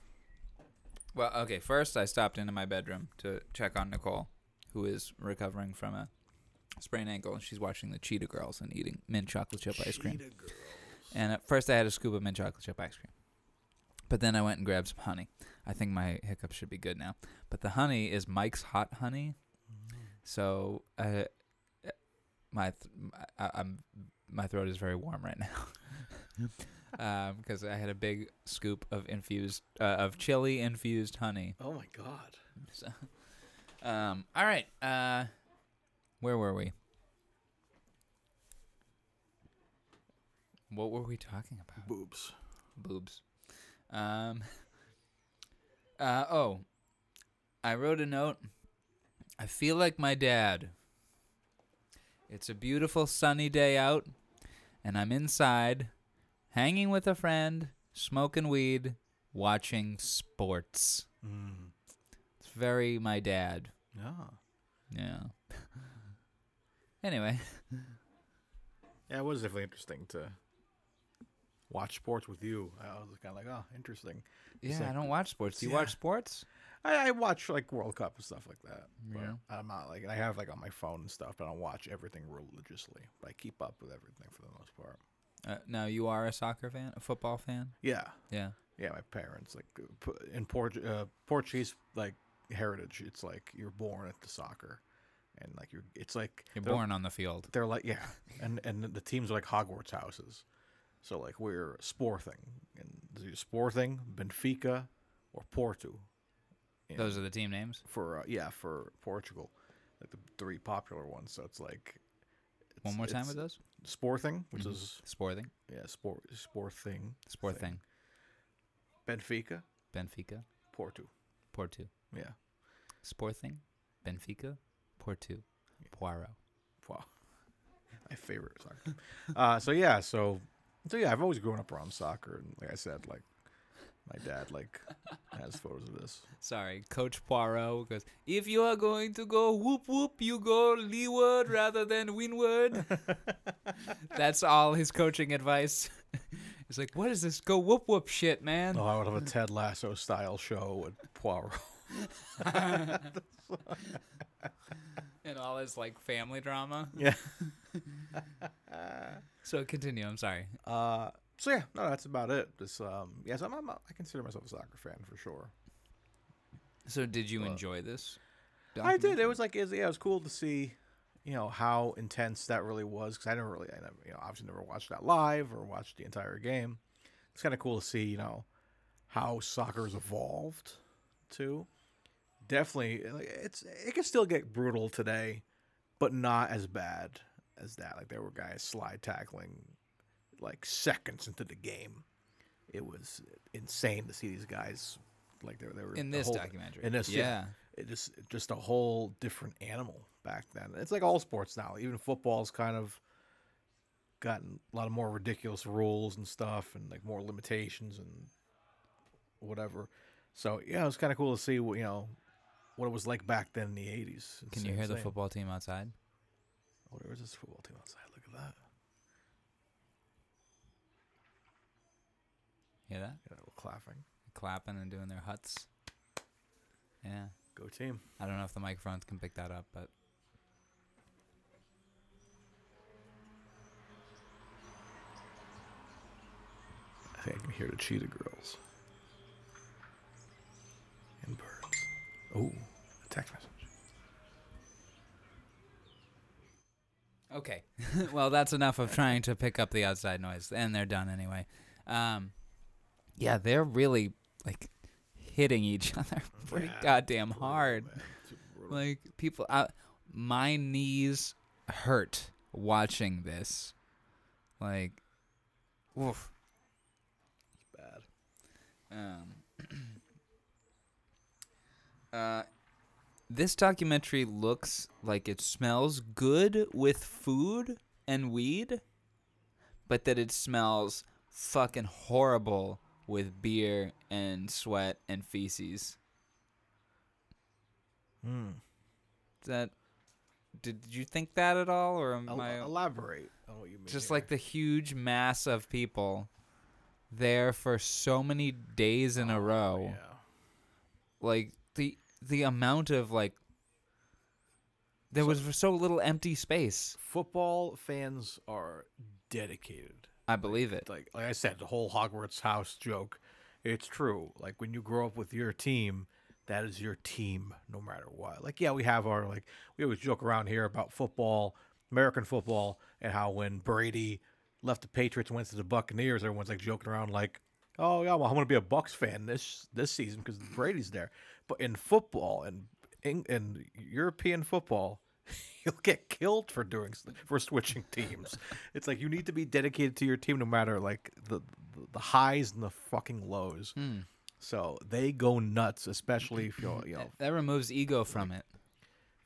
Well, okay, first I stopped into my bedroom to check on Nicole, who is recovering from a sprained ankle, and she's watching the Cheetah Girls and eating mint chocolate chip ice cream. And at first I had a scoop of mint chocolate chip ice cream. But then I went and grabbed some honey. I think my hiccups should be good now. But the honey is Mike's hot honey. So uh, my th- I, I'm my throat is very warm right now. because I had a big scoop of infused uh, of chili infused honey. Oh my god. So, um, all right. Uh, where were we? What were we talking about? Boobs. Boobs. Um. Uh oh. I wrote a note. I feel like my dad. It's a beautiful sunny day out, and I'm inside, hanging with a friend, smoking weed, watching sports. Mm. It's very my dad. Yeah. Yeah. anyway, Yeah, it was definitely interesting to watch sports with you. I was kind of like, oh, interesting. It's yeah, I don't watch sports. Do you yeah. watch sports? I, I watch like World Cup and stuff like that. Yeah. I'm not like I have like on my phone and stuff, but I don't watch everything religiously. But I keep up with everything for the most part. Uh, now you are a soccer fan, a football fan. Yeah, Yeah. yeah. My parents like uh, in Port- uh, Portuguese like heritage. It's like you're born at the soccer, and like you're. It's like You're born on the field. They're like yeah, and and the teams are like Hogwarts houses. So like we're Sporting and Sporting, Benfica, or Porto. And Those are the team names. for uh, yeah for Portugal, like the three popular ones. So it's like it's, One more time with those. Sporting, which Mhm. is Sporting. yeah sport Sporting, Sport Thing. thing. Benfica, Benfica. Porto. Porto. Yeah, Sport thing. Benfica. Porto. Poirot. Wow. My favorite soccer. team. uh, so yeah, so so yeah, I've always grown up around soccer, and like I said, like my dad like has photos of this. Sorry, Coach Poirot goes, if you are going to go whoop whoop, you go leeward rather than windward. That's all his coaching advice. He's like, what is this go whoop whoop shit, man? Oh, I would have a Ted Lasso style show with Poirot. And all his like family drama. Yeah. So continue, I'm sorry. Uh, so yeah, no, that's about it. Just um, yes, I'm, I'm, I consider myself a soccer fan for sure. So did you Well, enjoy this? I did. It was like, it was, yeah, it was cool to see, you know, how intense that really was. Because I never really, I never, you know, obviously never watched that live or watched the entire game. It's kind of cool to see, you know, how soccer has evolved too. Definitely, like, it's it can still get brutal today, but not as bad as that. Like there were guys slide tackling, like seconds into the game. It was insane to see these guys, like they, were- they were in this whole- documentary. In this, yeah yeah. it just just a whole different animal back then. It's like all sports now. Even football's kind of gotten a lot of more ridiculous rules and stuff, and like more limitations and whatever. So yeah, it was kind of cool to see what you know what it was like back then in the eighties. Can you hear the football team outside? Oh, where's this football team outside? Look at that. Hear that? Yeah, we're clapping. Clapping and doing their huts. Yeah. Go team. I don't know if the microphones can pick that up, but I think I can hear the cheetah girls. And birds. Oh, text message. Okay. well, that's enough of trying to pick up the outside noise, and they're done anyway. Um, yeah, they're really like hitting each other pretty Yeah, goddamn brutal, hard. man. Super brutal. Like people, uh, my knees hurt watching this. Like, oof. bad. Um, uh, this documentary looks like it smells good with food and weed, but that it smells fucking horrible with beer and sweat and feces. Hmm. That did you think that at all, or am El- I elaborate on what you mean. just here. like the huge mass of people there for so many days in a Oh, row? Yeah. like the amount of like there So- was so little empty space Football fans are dedicated. i believe it Like like I said, the whole Hogwarts house joke. It's true. Like when you grow up with your team, that is your team no matter what. Like yeah, we have our like we always joke around here about football, American football, and how when Brady left the Patriots and went to the Buccaneers, everyone's like joking around like, "Oh yeah, well I'm gonna be a Bucks fan this this season because Brady's there." But in football and in, in European football, you'll get killed for doing for switching teams. it's like you need to be dedicated to your team no matter like the the highs and the fucking lows. Hmm. So they go nuts, especially if you're you know that removes ego from it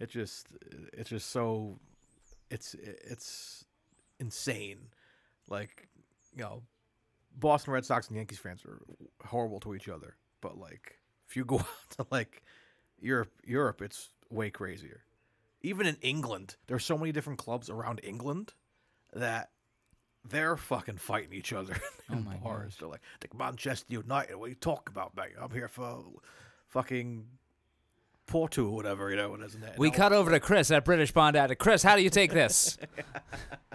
it just it's just so it's it's insane like you know boston red sox and yankees fans are horrible to each other but like if you go out to like europe europe it's way crazier even in england there's so many different clubs around england that they're fucking fighting each other in Oh my bars. They're like, like Manchester United. What are you talking about, mate? I'm here for fucking Porto or whatever, you know. And isn't it? we cut over to chris at british bond addict chris how do you take this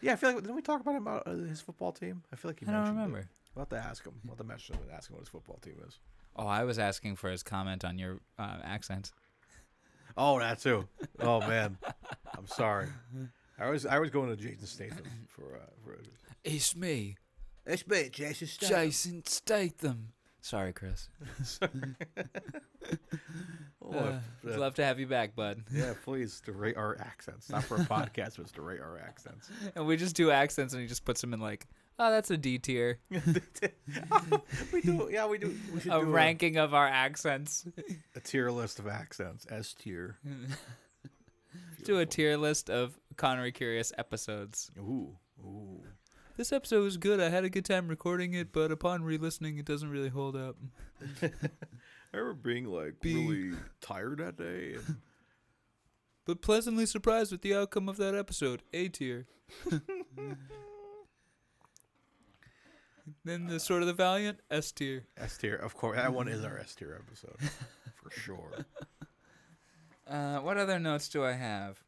Yeah, I feel like didn't we talk about him about uh, his football team? I feel like he i don't mentioned it. remember We'll have to ask him. We'll have to message him and ask him what his football team is. oh i was asking for his comment on your uh, accent Oh, that too. Oh man, I'm sorry. I was I was going to Jason Statham for uh, for. it's me It's me, Jason Statham. jason statham sorry chris Oh, uh, if- uh, love to have you back bud yeah, please to rate our accents. Not for a podcast, but it's to rate our accents. and we just do accents and he just puts them in like oh that's a d tier we do. Yeah, we do. We should a do ranking of our accents a, a tier list of accents. S tier. Do a tier list of Connery Curious episodes. Ooh, ooh. This episode was good. I had a good time recording it, but upon re-listening, it doesn't really hold up. I remember being like Be- really tired that day. And But pleasantly surprised with the outcome of that episode. A tier. then the Sword of the Valiant, S tier. S tier, of course. That one is our S tier episode for sure. Uh, what other notes do I have?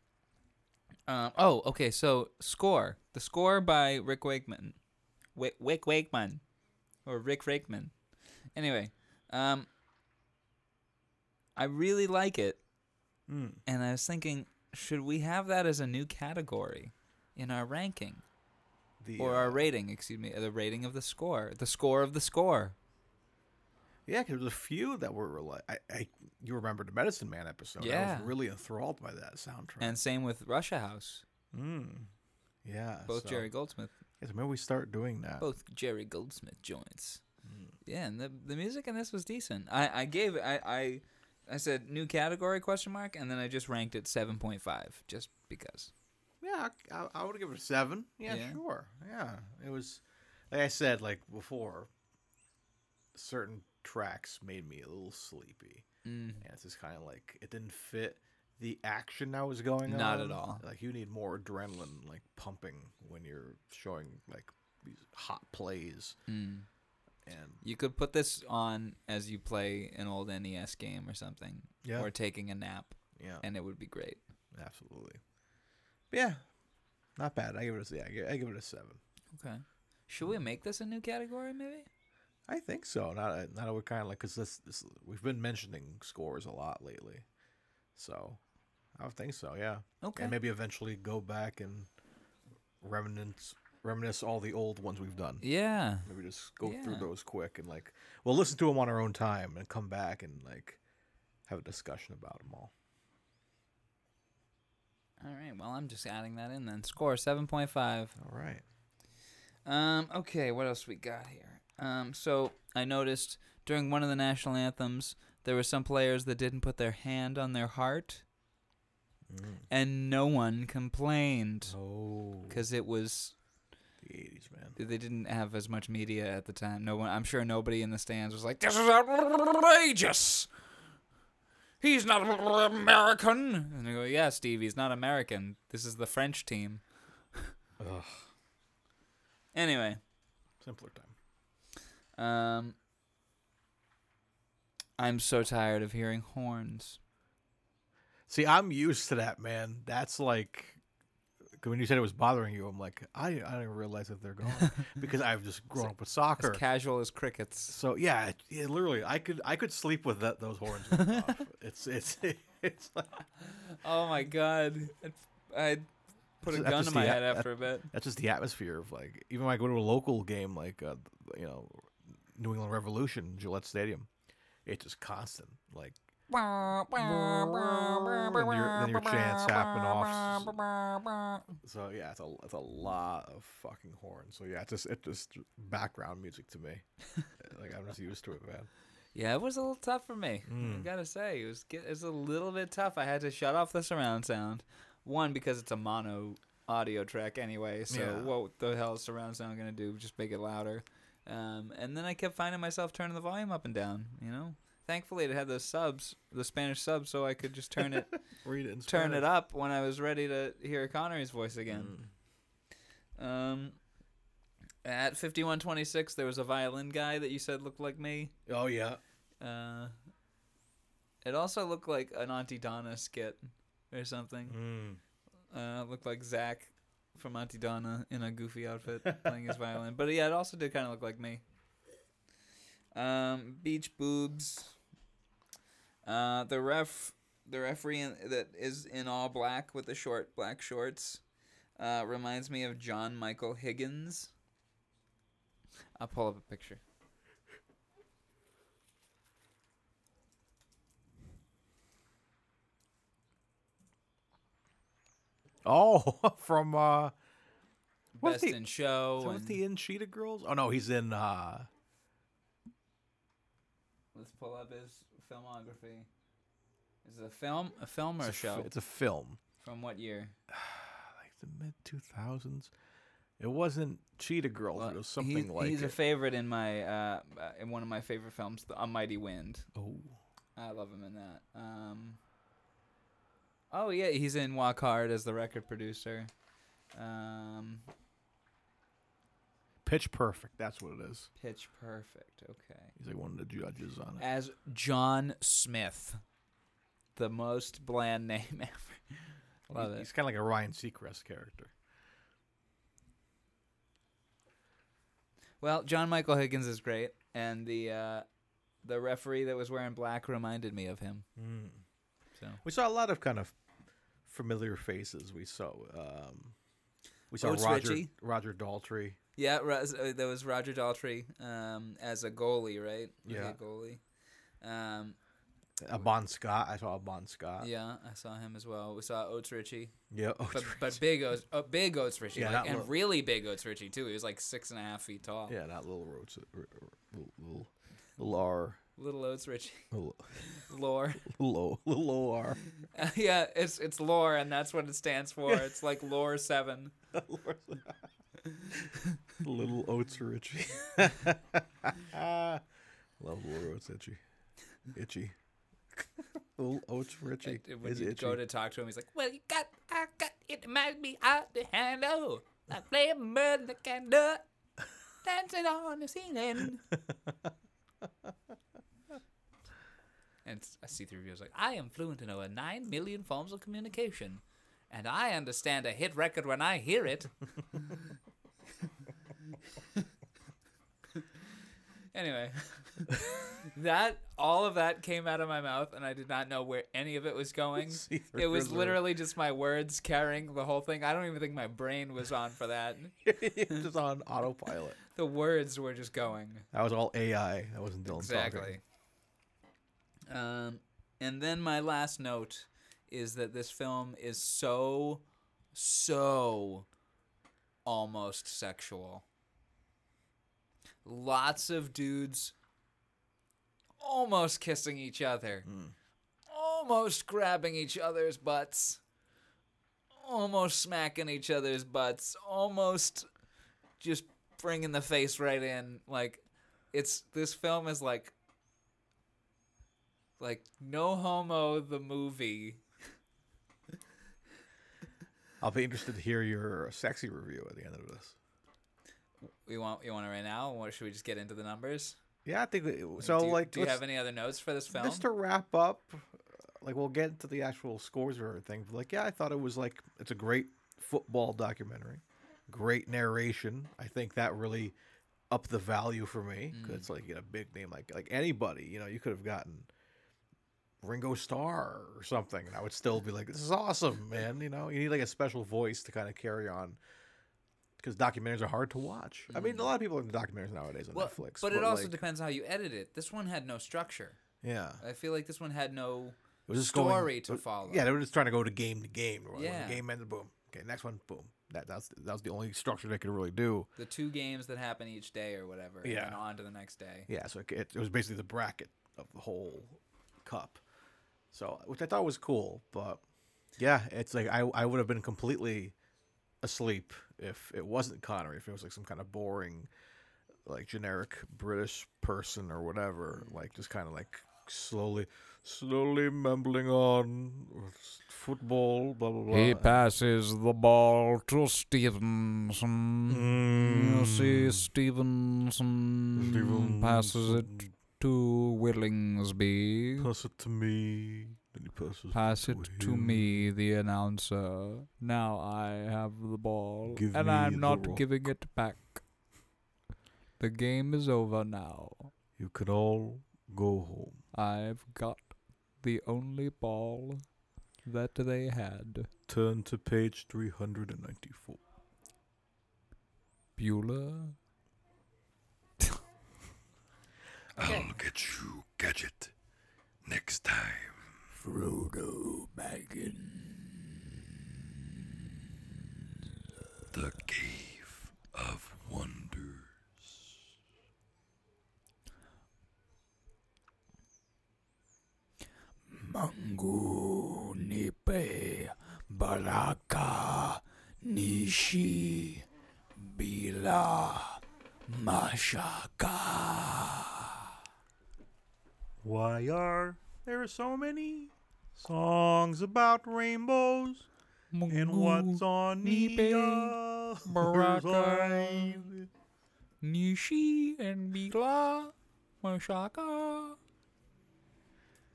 Um, oh, okay. So score, the score by Rick Wakeman, Wick Wick Wakeman, or Rick Wakeman. Anyway, um, I really like it, Mm. and I was thinking, should we have that as a new category in our ranking The, or uh, our rating? Excuse me, the rating of the score, the score of the score. Yeah, 'cause there's a few that were like, I, I, you remember the Medicine Man episode? Yeah, I was really enthralled by that soundtrack. And same with Russia House, mm. yeah, both so, Jerry Goldsmith. Yes, maybe we start doing that. both Jerry Goldsmith joints. Mm. Yeah, and the the music in this was decent. I I gave it- I I I said new category question mark, and then I just ranked it seven point five just because. Yeah, I, I, I would give it a seven. Yeah, Yeah? sure. Yeah, it was like I said, like before. Certain tracks made me a little sleepy, Mm. and it's just kind of like it didn't fit the action that was going on. Not at all. Like you need more adrenaline, like pumping when you're showing like these hot plays, Mm. and You could put this on as you play an old NES game or something, Yeah. or taking a nap, yeah, and it would be great. absolutely. But yeah, not bad. I give it a yeah, I give, I give it a seven. Okay. Should we make this a new category, maybe? I think so. Not not we're kind of like because this, this we've been mentioning scores a lot lately, so I would think so. Yeah, Okay. and maybe eventually go back and reminisce reminisce all the old ones we've done. Yeah. Maybe just go through those quick and like we'll listen to them on our own time and come back and like have a discussion about them all. All right. Well, I'm just adding that in then. Score seven point five. All right. Um, okay, what else we got here? Um, so I noticed during one of the national anthems there were some players that didn't put their hand on their heart, Mm. and no one complained Oh, because it was the eighties, man. they didn't have as much media at the time. No one, I'm sure nobody in the stands was like, "This is outrageous." He's not American. And I go, "Yeah, Steve, he's not American. This is the French team." Ugh, Anyway, simpler time. Um, I'm so tired of hearing horns. See, I'm used to that, man. That's like when you said it was bothering you, I'm like, I I didn't realize that they're gone because I've just grown up with soccer. As casual as crickets. so yeah, it- yeah, literally, I could I could sleep with that those horns. off. It's it's it's like, Oh my god. I'd put a gun to my the- head that- after a bit. that's just the atmosphere of like even when I go to a local game like uh, you know New England Revolution Gillette Stadium, it's just constant like. Then your, then your chants happen off. So yeah, it's a it's a lot of fucking horns. So yeah, it's just it's just background music to me. like I'm just used to it, man. Yeah, it was a little tough for me. I Mm. gotta say, it was it was a little bit tough. I had to shut off the surround sound. One because it's a mono audio track anyway. So Yeah. what the hell is surround sound gonna do? Just make it louder. Um, and then I kept finding myself turning the volume up and down. You know, thankfully it had the subs, the Spanish subs, so I could just turn it Read it. Turn it up when I was ready to hear Connery's voice again. Mm. Um, at fifty one twenty six, there was a violin guy that you said looked like me. Oh yeah. Uh, it also looked like an Aunty Donna skit or something. Mm. Uh, it looked like Zach from Aunty Donna in a goofy outfit playing his violin. But yeah, it also did kind of look like me. Um, beach boobs. Uh, the ref, the referee in, that is in all black with the short black shorts, uh, reminds me of John Michael Higgins. I'll pull up a picture. Oh, from uh, What's Best the- in show. so what's and- he in Cheetah Girls? Oh no, he's in uh, Let's pull up his filmography. Is it a film, a film or a a, show? fi- it's a film. From what year? like the mid two thousands. It wasn't Cheetah Girls. Well, it was something he's, like he's a favorite in my uh, uh, in one of my favorite films, The A Mighty Wind. oh, I love him in that. Um, oh yeah, he's in Walk Hard as the record producer. Um, Pitch Perfect. That's what it is. Pitch Perfect. Okay. He's like one of the judges on it. As John Smith, the most bland name ever. Love He- it. He's kind of like a Ryan Seacrest character. Well, John Michael Higgins is great, and the uh, the referee that was wearing black reminded me of him. So We saw a lot of kind of familiar faces. We saw um, we saw Oates Roger Ritchie. Roger Daltrey. yeah, Ros- uh, there was Roger Daltrey um, as a goalie, right? Yeah. a goalie. Um, A Bon Scott. I saw a Bon Scott. yeah, I saw him as well. We saw Oates Ritchie, Yeah. Oates but Ritchie. but big Oates, uh, big Oates Ritchie, Yeah, like, and little. really big Oates Ritchie too. He was like six and a half feet tall. yeah, not little roads. Little little little R. Little Oates Ritchie, Little lore. O R. yeah, it's it's lore, and that's what it stands for. It's like lore seven. little Oates Ritchie. Love little Oates Itchy. Itchy. little Oates Ritchie. And when is you itchy. go to talk to him, he's like, "Well, you got, I got it might be hard to handle. I play a bird that can do it, dancing on the ceiling." And I see through reviews like, "I am fluent in over nine million forms of communication, and I understand a hit record when I hear it." anyway, that all of that came out of my mouth, and I did not know where any of it was going. It was literally just my words carrying the whole thing. I don't even think my brain was on for that. just on autopilot. The words were just going. That was all AI. That wasn't Dylan Exactly. talking. Um, and then my last note is that this film is so, so almost sexual. Lots of dudes almost kissing each other, almost grabbing each other's butts, almost smacking each other's butts, almost just bringing the face right in. Like, it's this film is like like no homo the movie I'll be interested to hear your sexy review at the end of this. we want you want it right now or should we just get into the numbers Yeah, I think so. do you, like, do you have any other notes for this film just to wrap up, like we'll get into the actual scores or everything. But like, yeah, I thought it was like it's a great football documentary, great narration. I think that really upped the value for me because mm. it's like you know, a big name like like anybody. You know, you could have gotten Ringo Starr or something, and I would still be like, "This is awesome, man!" You know, you need like a special voice to kind of carry on. Because documentaries are hard to watch. I mean, a mm. lot of people are into documentaries nowadays on well, Netflix. but it also like, depends how you edit it this one had no structure yeah, i feel like this one had no It was story going, to uh, follow Yeah, they were just trying to go to game to game. Yeah. game ended, boom. Okay, next one, boom. That that's that was the only structure they could really do. the two games that happen each day or whatever Yeah. and on to the next day Yeah, so it, it was basically the bracket of the whole cup. So, which I thought was cool, but yeah, it's like I I would have been completely asleep if it wasn't Connery. If it was like some kind of boring, like generic British person or whatever, like just kind of like slowly, slowly mumbling on football, blah blah blah. He passes the ball to Stevenson. Mm. You see, Stevenson, Stevenson. passes it to Willingsby. Pass it to me. Then he passes Pass it to him. me, the announcer. Now I have the ball, Give and I'm not rock. giving it back. The game is over now. You can all go home. I've got the only ball that they had. Turn to page 394. Bueller? I'll get you, Gadget, next time. Frodo Baggins. The Cave of Wonders. Mango nipe Baraka Nishi Bila Mashaka. Why are there so many songs about rainbows? And what's on the Nipe, other Nishi and Bila Mashaka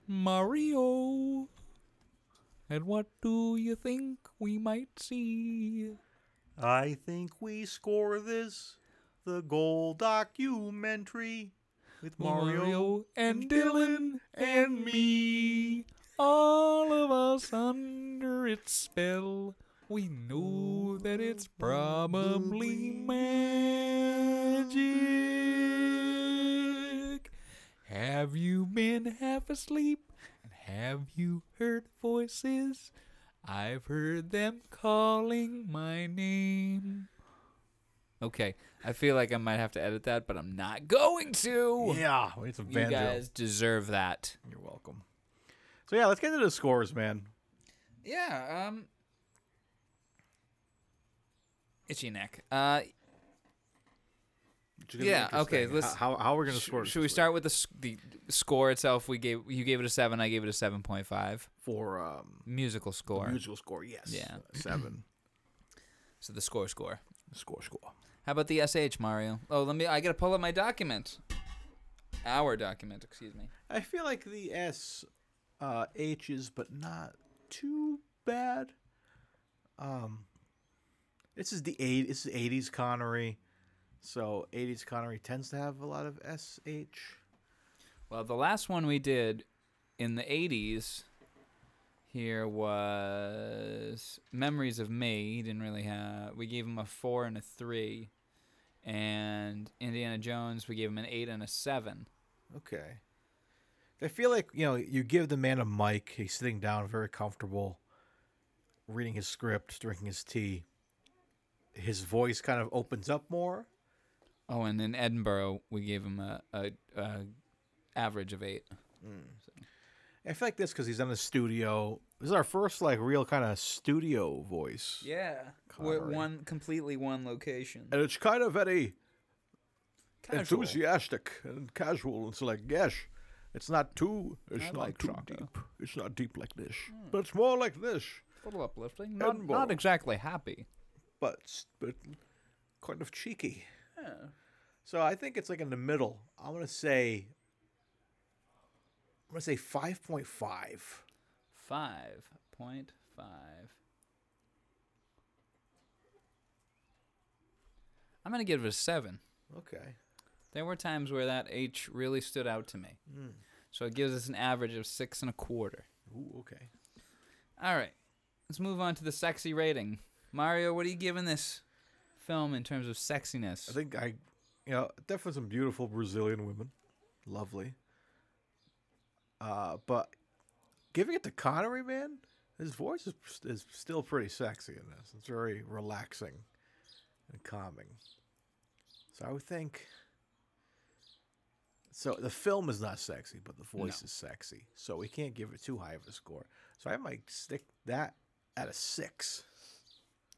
Mario. And what do you think we might see? I think we score this the gold documentary with Mario, and Dylan and me. All of us under its spell. We know that it's probably magic. Have you been half asleep? And have you heard voices? I've heard them calling my name. Okay, I feel like I might have to edit that, but I'm not going to. Yeah, it's a You guys deserve that. You're welcome. So yeah, let's get into the scores, man. Yeah, um Itchy neck. Uh Which is gonna be Yeah, okay, let's- how how we're gonna sh- score? should we start with the s- the score itself? We gave you gave it a 7, I gave it a 7.5. for um Musical score. musical score? Yes. Yeah. seven. So the score score. score score. How about the SH Mario? Oh, let me I got to pull up my document. Our document, excuse me. I feel like the S uh, H's, but not too bad. Um, this is the eight. This is eighties Connery, so eighties Connery tends to have a lot of S H. Well, the last one we did in the 80s here was Memories of Me. He didn't really have. We gave him a 4 and a 3. And Indiana Jones, we gave him an 8 and a 7. Okay. I feel like you know you give the man a mic. He's sitting down, very comfortable, reading his script, drinking his tea. His voice kind of opens up more. Oh, and in Edinburgh, we gave him a, a, a average of 8. Mm. I feel like this because he's in the studio. This is our first like real kind of studio voice. Yeah. One completely one location. and it's kind of very Casual. enthusiastic and casual. It's like, yes, it's not too, it's I not like too Chaka. deep. It's not deep like this, but it's more like this. A little uplifting. Not, not exactly happy. But but kind of cheeky. Yeah. So I think it's like in the middle. I'm gonna say. I'm gonna say five point five. 5.5. I'm going to give it a 7. Okay. There were times where that H really stood out to me. Hmm. So it gives us an average of six and a quarter. Ooh, okay. All right. Let's move on to the sexy rating. Mario, what are you giving this film in terms of sexiness? I think I, you know, definitely some beautiful Brazilian women, lovely. Uh, but giving it to Connery, man, his voice is is still pretty sexy in this. It's very relaxing and calming. So I would think. So the film is not sexy, but the voice No. is sexy. So we can't give it too high of a score. So I might stick that at a six.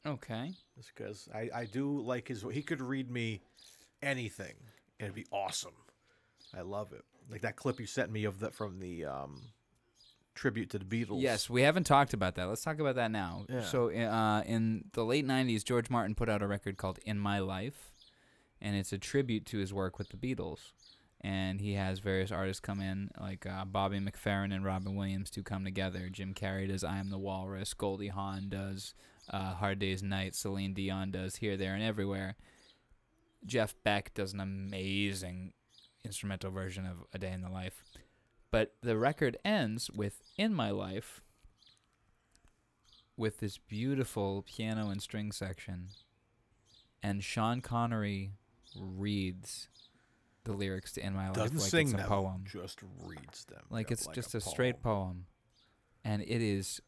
okay. Just because I, I do like his. He could read me anything, and it'd be awesome. I love it. Like that clip you sent me of that from the um, tribute to the Beatles. Yes, we haven't talked about that. Let's talk about that now. Yeah. So, uh, in the late '90s, George Martin put out a record called "In My Life," and it's a tribute to his work with the Beatles. And he has various artists come in, like uh, Bobby McFerrin and Robin Williams, to come together. Jim Carrey does "I Am the Walrus." Goldie Hawn does uh, "Hard Day's Night." Celine Dion does "Here, There, and Everywhere." Jeff Beck does an amazing instrumental version of "A Day in the Life." But the record ends with "In My Life," with this beautiful piano and string section, and Sean Connery reads the lyrics to "In My Life" doesn't like sing it's a them, poem, just reads them. like it's just a, straight poem, and it is.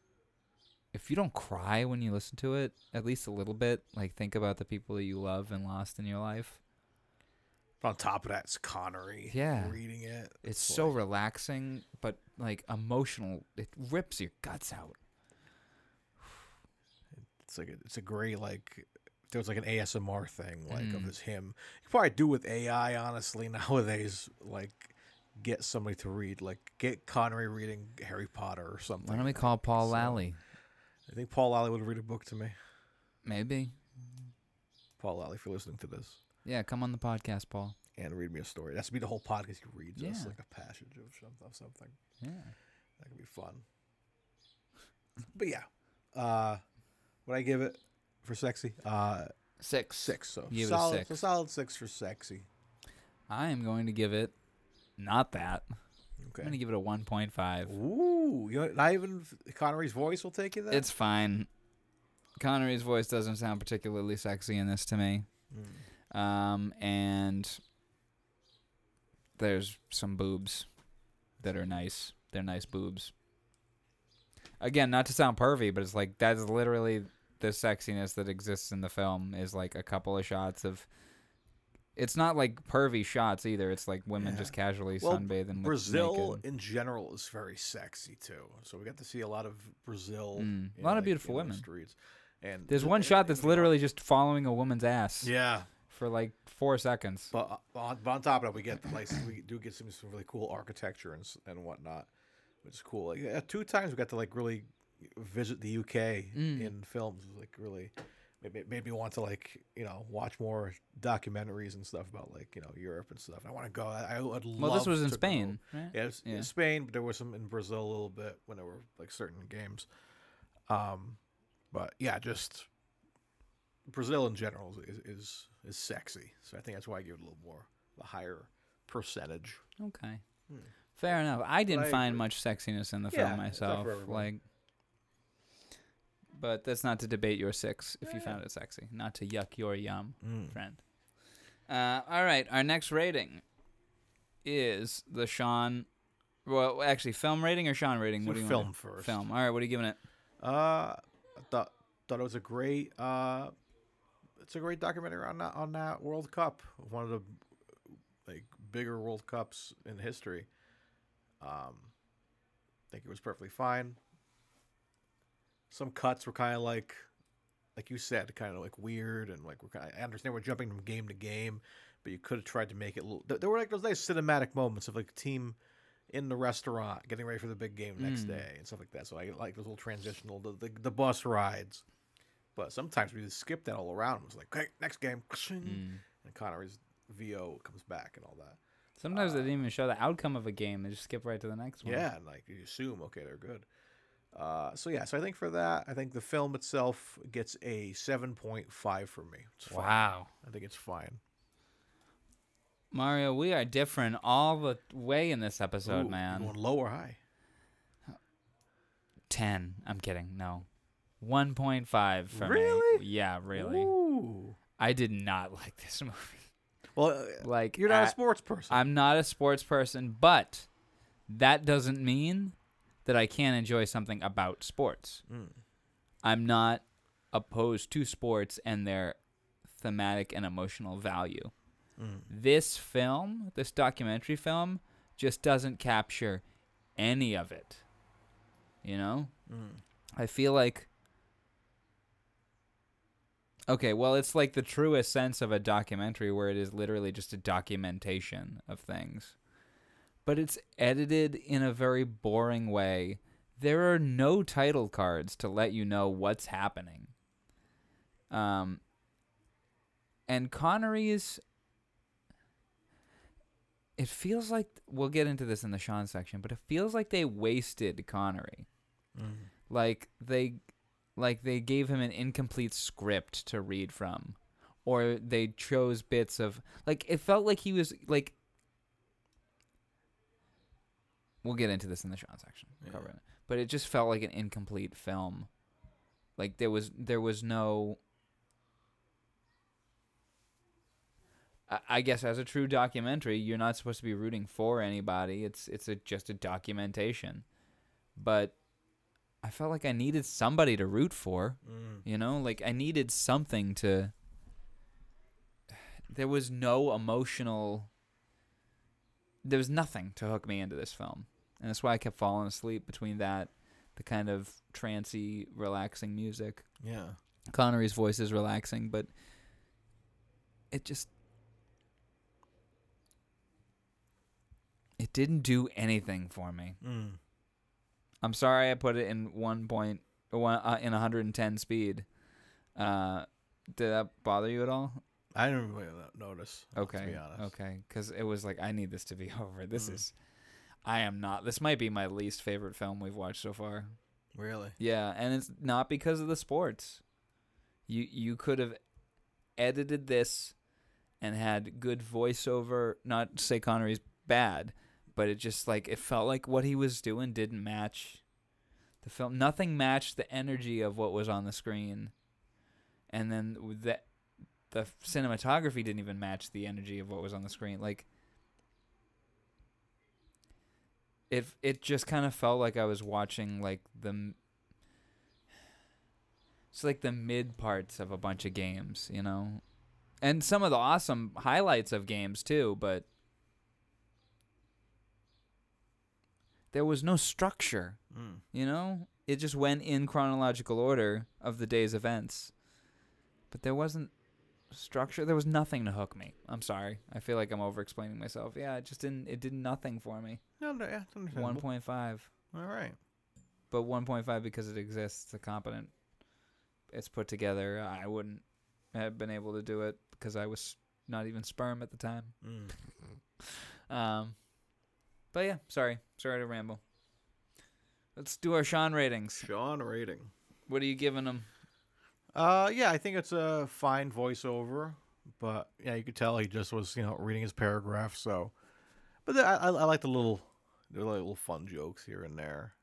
If you don't cry when you listen to it, at least a little bit, like think about the people that you love and lost in your life. On top of that, it's Connery. Yeah. reading it. It's so relaxing, but like emotional. It rips your guts out. it's like a, it's a great like there was like an ASMR thing like of Mm. this him. You could probably do with AI honestly nowadays. Like get somebody to read like get Connery reading Harry Potter or something. Why don't we call Paul So- Lally? I think Paul Lally would read a book to me. Maybe. Paul Lally, if you're listening to this, Yeah, come on the podcast, Paul. and read me a story. That's be the whole podcast. He reads us like a passage of some- of something. Yeah. That could be fun. But yeah, uh, what I give it for sexy? Uh, Six. six. So Give it a solid, six. so solid six for sexy. I am going to give it not that. Okay. I'm going to give it a 1.5. Ooh, you know, not even Connery's voice will take you there. It's fine. Connery's voice doesn't sound particularly sexy in this to me. Mm. Um, and there's some boobs that are nice. They're nice boobs. Again, not to sound pervy, but it's like that's literally the sexiness that exists in the film is like a couple of shots of it's not like pervy shots either. It's like women Yeah. just casually Well, sunbathing Brazil naked. in general is very sexy too. So we got to see a lot of Brazil. Mm, a lot of beautiful know, women. Streets. And There's one and shot that's literally just following a woman's ass Yeah, for like four seconds. but uh, on, but on top of that, we get like we do get some, some really cool architecture and and whatnot, which is cool. Like yeah, two times we got to like really visit the UK Mm. in films. Was, like really made, made me want to like you know watch more documentaries and stuff about like you know Europe and stuff. I want to go. I, I would love. Well, this was in. Spain, right? Yeah, it was Yeah. in Spain, but there was some in Brazil a little bit when there were like certain games. Um, but yeah, just Brazil in general is is is sexy. So I think that's why I give it a little more a higher percentage. Okay. Hmm. Fair enough. I didn't I find agree. much sexiness in the Yeah, film myself. Like but that's not to debate your six if you found it sexy. Not to yuck your yum, Mm. friend. Uh, all right, our next rating is the Sean well actually film rating or Sean rating? What do you film want? first. Film. All right, what are you giving it? Uh, I thought thought it was a great. Uh, it's a great documentary on that on that World Cup, one of the like bigger World Cups in history. Um, I think it was perfectly fine. Some cuts were kind of like, like you said, kind of like weird and like we're kind. I understand we're jumping from game to game, but you could have tried to make it. Little, there- were like those nice cinematic moments of like a team in the restaurant getting ready for the big game next Mm. day and stuff like that. So I like those little transitional the, the, the bus rides. But sometimes we just skip that all around. It was like, okay, next game, Mm. and Connery's VO comes back and all that. Sometimes they didn't even show the outcome of a game. They just skip right to the next one. Yeah, and like you assume, okay, they're good. Uh, so yeah, so I think for that, I think the film itself gets a seven point five from me. It's fine. Wow. I think it's fine. Mario, we are different all the way in this episode, Ooh, man. Going low or high? 10. I'm kidding. No. 1.5 for me. Really? Yeah, really. Ooh. I did not like this movie. Well, uh, Like you're not I- a sports person. I'm not a sports person, but that doesn't mean that I can't enjoy something about sports. Mm. I'm not opposed to sports and their thematic and emotional value. Mm. This film, this documentary film, just doesn't capture any of it. You know? Mm. I feel like Okay, well it's like the truest sense of a documentary where it is literally just a documentation of things. But it's edited in a very boring way. There are no title cards to let you know what's happening. Um and Connery's it feels like we'll get into this in the Sean section, but it feels like they wasted Connery Mm. like they like they gave him an incomplete script to read from or they chose bits of like it felt like he was like we'll get into this in the Sean section Yeah. cover it. but it just felt like an incomplete film like there was there was no I- I guess as a true documentary, you're not supposed to be rooting for anybody. It's it's a, just a documentation. But I felt like I needed somebody to root for. Mm. You know, like I needed something to. There was no emotional. There was nothing to hook me into this film, and that's why I kept falling asleep between that, the kind of trancy, relaxing music, Yeah. Connery's voice is relaxing, but it just it didn't do anything for me. Mm. I'm sorry I put it in one point one uh, in 110 speed. Uh, did that bother you at all? I didn't really notice. Okay. To be honest. Okay, because it was like I need this to be over. This Mm. is, I am not. This might be my least favorite film we've watched so far. Really? Yeah, and it's not because of the sports. You you could have edited this and had good voiceover. Not to say Connery's bad, but it just like it felt like what he was doing didn't match the film. Nothing matched the energy of what was on the screen, and then that the cinematography didn't even match the energy of what was on the screen. Like it it just kind of felt like I was watching like the it's like the mid parts of a bunch of games, you know. And some of the awesome highlights of games too, but there was no structure. Mm. You know, it just went in chronological order of the day's events, but there wasn't structure. There was nothing to hook me. I'm sorry. I feel like I'm over explaining myself. Yeah, it just didn't. It did nothing for me. No, no, yeah, One point five, All right. but one point five because it exists. It's a competent. It's put together. I wouldn't have been able to do it because I was not even sperm at the time. Mm. Um, but yeah, sorry, sorry to ramble. Let's do our Sean ratings. Sean rating. What are you giving them? Uh, yeah, I think it's a fine voiceover, but yeah, you could tell he just was, you know, reading his paragraph. So, but the, I, I like the little, the little fun jokes here and there,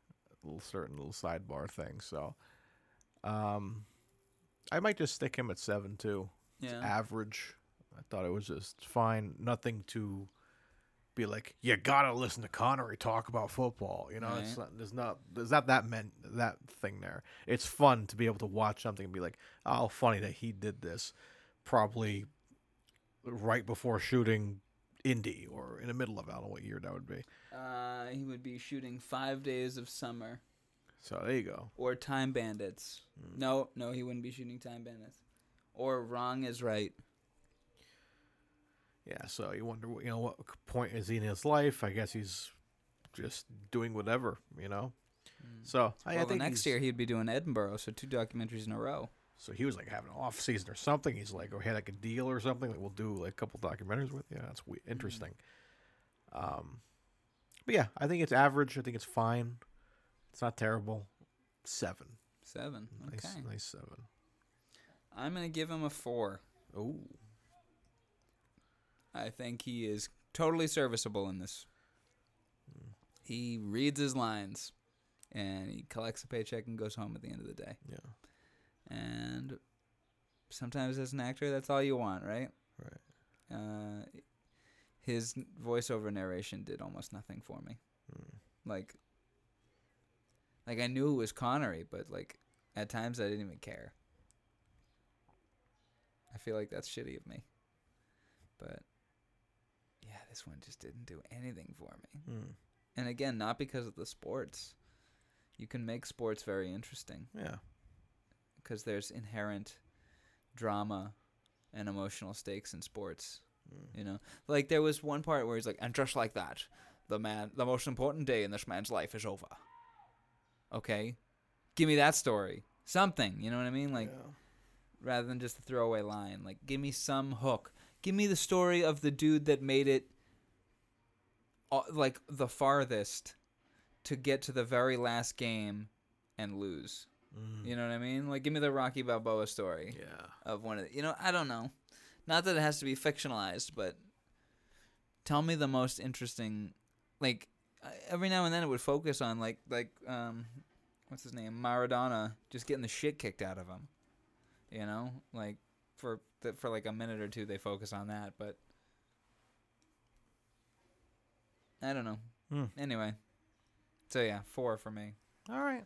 little certain little sidebar things. So, um, I might just stick him at seven too. Yeah. Average. I thought it was just fine. Nothing to be like, you gotta listen to Connery talk about football. You know, it's not, there's not there's not that meant that thing there. It's fun to be able to watch something and be like, oh, funny that he did this, probably right before shooting Indy or in the middle of. I don't know what year that would be. Uh, he would be shooting Five Days of Summer So there you go. or Time Bandits. No, no, he wouldn't be shooting Time Bandits. Or Wrong is Right. Yeah, so you wonder, you know, what point is he in his life? I guess he's just doing whatever, you know. So I, I well, think next year he'd be doing Edinburgh, so two documentaries in a row. So he was like having an off season or something. He's like, or had like a deal or something. Like we'll do like a couple documentaries with. Yeah, that's we- interesting. Um, but yeah, I think it's average. I think it's fine. It's not terrible. Seven. Seven. Okay. Nice, nice seven. I'm gonna give him a four. Oh, I think he is totally serviceable in this. He reads his lines, and he collects a paycheck and goes home at the end of the day. yeah, And sometimes as an actor, that's all you want, right? right. Uh, his voiceover narration did almost nothing for me. Mm. Like, like I knew it was Connery, but like at times I didn't even care. I feel like that's shitty of me. But this one just didn't do anything for me. Mm. And again, not because of the sports. You can make sports very interesting Yeah, because there's inherent drama and emotional stakes in sports. Mm. You know, like there was one part where he's like, "And just like that, the man, the most important day in this man's life is over." Okay, give me that story, something. You know what I mean? Like yeah. rather than just a throwaway line. Like, give me some hook. Give me the story of the dude that made it, like the farthest, to get to the very last game, and lose. Mm. You know what I mean? Like, give me the Rocky Balboa story yeah. of one of the, you know I don't know, not that it has to be fictionalized, but tell me the most interesting, like every now and then it would focus on like like um, what's his name Maradona just getting the shit kicked out of him, you know like for for like a minute or two they focus on that, but I don't know. Hmm. Anyway, so yeah, four for me. All right.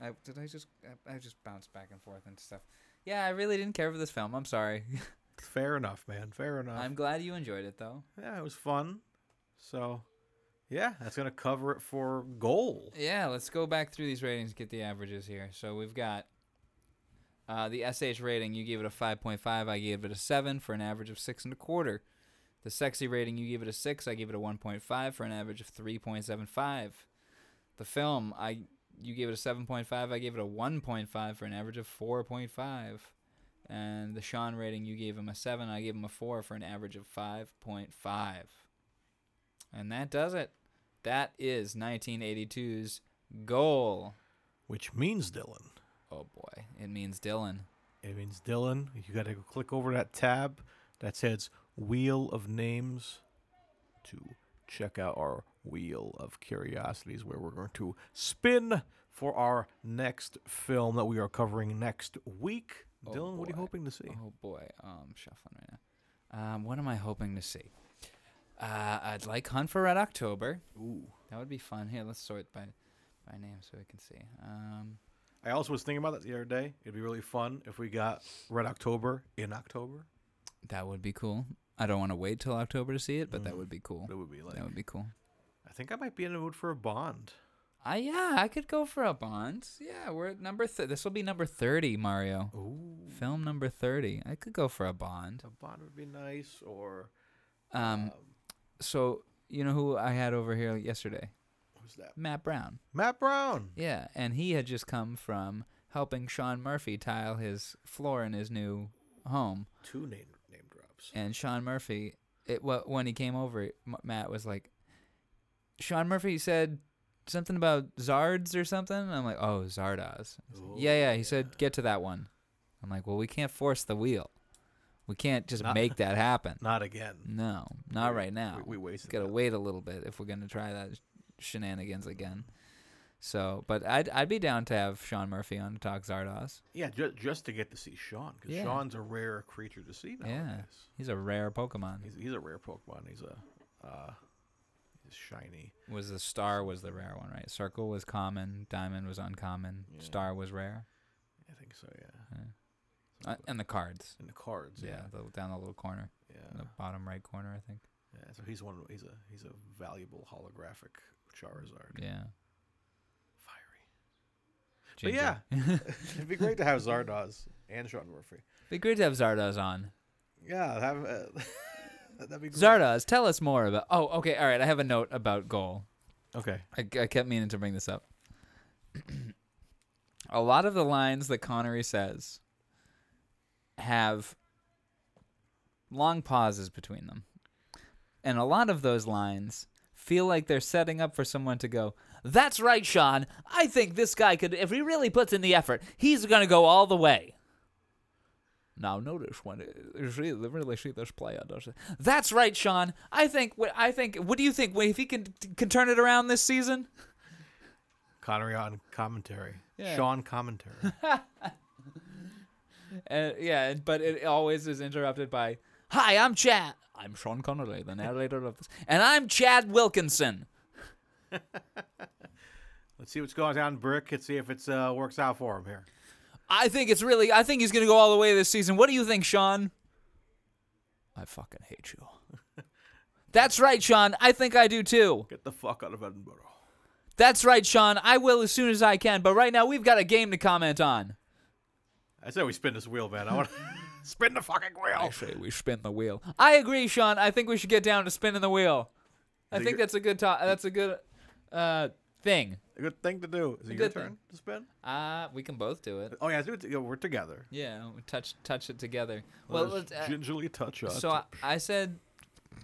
I did I just I, I just bounced back and forth and stuff. Yeah, I really didn't care for this film. I'm sorry. Fair enough, man. Fair enough. I'm glad you enjoyed it though. yeah, it was fun. So, yeah, that's gonna cover it for goal. Yeah, let's go back through these ratings, get the averages here. So we've got Uh, the SH rating, you gave it a 5.5. I gave it a 7 for an average of 6 and a quarter. The sexy rating, you gave it a 6. I gave it a 1.5 for an average of 3.75. The film, I you gave it a 7.5. I gave it a 1.5 for an average of 4.5. And the Sean rating, you gave him a 7. I gave him a 4 for an average of 5.5. And that does it. That is 1982's goal. Which means Dylan. Oh boy, it means Dylan. It means Dylan. You got to click over that tab that says Wheel of Names to check out our Wheel of Curiosities, where we're going to spin for our next film that we are covering next week. Oh, Dylan, what are you hoping to see? Oh boy, oh, I'm shuffling right now. Um, what am I hoping to see? Uh, I'd like Hunt for Red October. Ooh. That would be fun. Here, let's sort by by name so we can see. Um, I also was thinking about that the other day. It'd be really fun if we got Red October in October. that would be cool. I don't want to wait till October to see it, but that Mm. would be cool. That would be like. That would be cool. I think I might be in the mood for a Bond. Uh, yeah, I could go for a Bond. Yeah, we're at number. Th- this will be number thirty, Mario. Ooh. Film number thirty. I could go for a Bond. A Bond would be nice, or Um, so you know who I had over here yesterday? who's that? Matt Brown. Matt Brown. Yeah, and he had just come from helping Sean Murphy tile his floor in his new home. Two name And Sean Murphy, it when he came over, Matt was like, Sean Murphy said something about Zards or something. I'm like, oh, Zardoz. Yeah, yeah. He said, get to that one. I'm like, well, we can't force the wheel. We can't just Not- make that happen. Not again. No, not right now. We, we wasted. Gotta wait a little bit if we're gonna try that shenanigans again. So, but I'd I'd be down to have Sean Murphy on to talk Zardoz. Yeah, just just to get to see Sean, because Yeah. Sean's a rare creature to see nowadays. Yeah. He's a rare Pokemon. He's he's a rare Pokemon. He's a uh, he's shiny. Was the star was the rare one, right? Circle was common, diamond was uncommon, Yeah. star was rare, I think so. Yeah. Yeah. uh, and the cards. In the cards. Yeah, the, down the little corner, in Yeah. the bottom right corner, I think. Yeah. So he's one. He's a he's a valuable holographic Charizard. Yeah. Fiery. But yeah. It'd be great to have Zardoz and Sean Murphy. It'd be great to have Zardoz on. Yeah. Have. Uh, that'd be great. Zardoz, tell us more about. Oh, okay, all right. I have a note about goal. Okay. I, I kept meaning to bring this up. a lot of the lines that Connery says have long pauses between them. And a lot of those lines feel like they're setting up for someone to go, That's right, Sean. I think this guy could, if he really puts in the effort, he's going to go all the way. Now notice when it's really, really see this player does it. That's right, Sean. I think. I think. What do you think? If he can can turn it around this season? Connery on commentary. Yeah. Sean commentary. Uh, yeah, and- but it always is interrupted by, "Hi, I'm Chad. I'm Sean Connery, the narrator of this, and I'm Chad Wilkinson." Let's see what's going on, Brick. Let's see if it uh, works out for him here. I think it's really. I think he's gonna go all the way this season. What do you think, Sean? I fucking hate you. That's right, Sean. I think I do too. Get the fuck out of Edinburgh. That's right, Sean. I will as soon as I can. But right now, we've got a game to comment on. I say we spin this wheel, man. I want to spin the fucking wheel. I say we spin the wheel. I agree, Sean. I think we should get down to spinning the wheel. I think that's a good to- That's a good uh thing. A good thing to do. Is it your good turn thing. to spin? Uh, we can both do it. Oh yeah, do it. together. We're together. Yeah, we touch touch it together. Well, Let's uh, gingerly touch us. so I, I said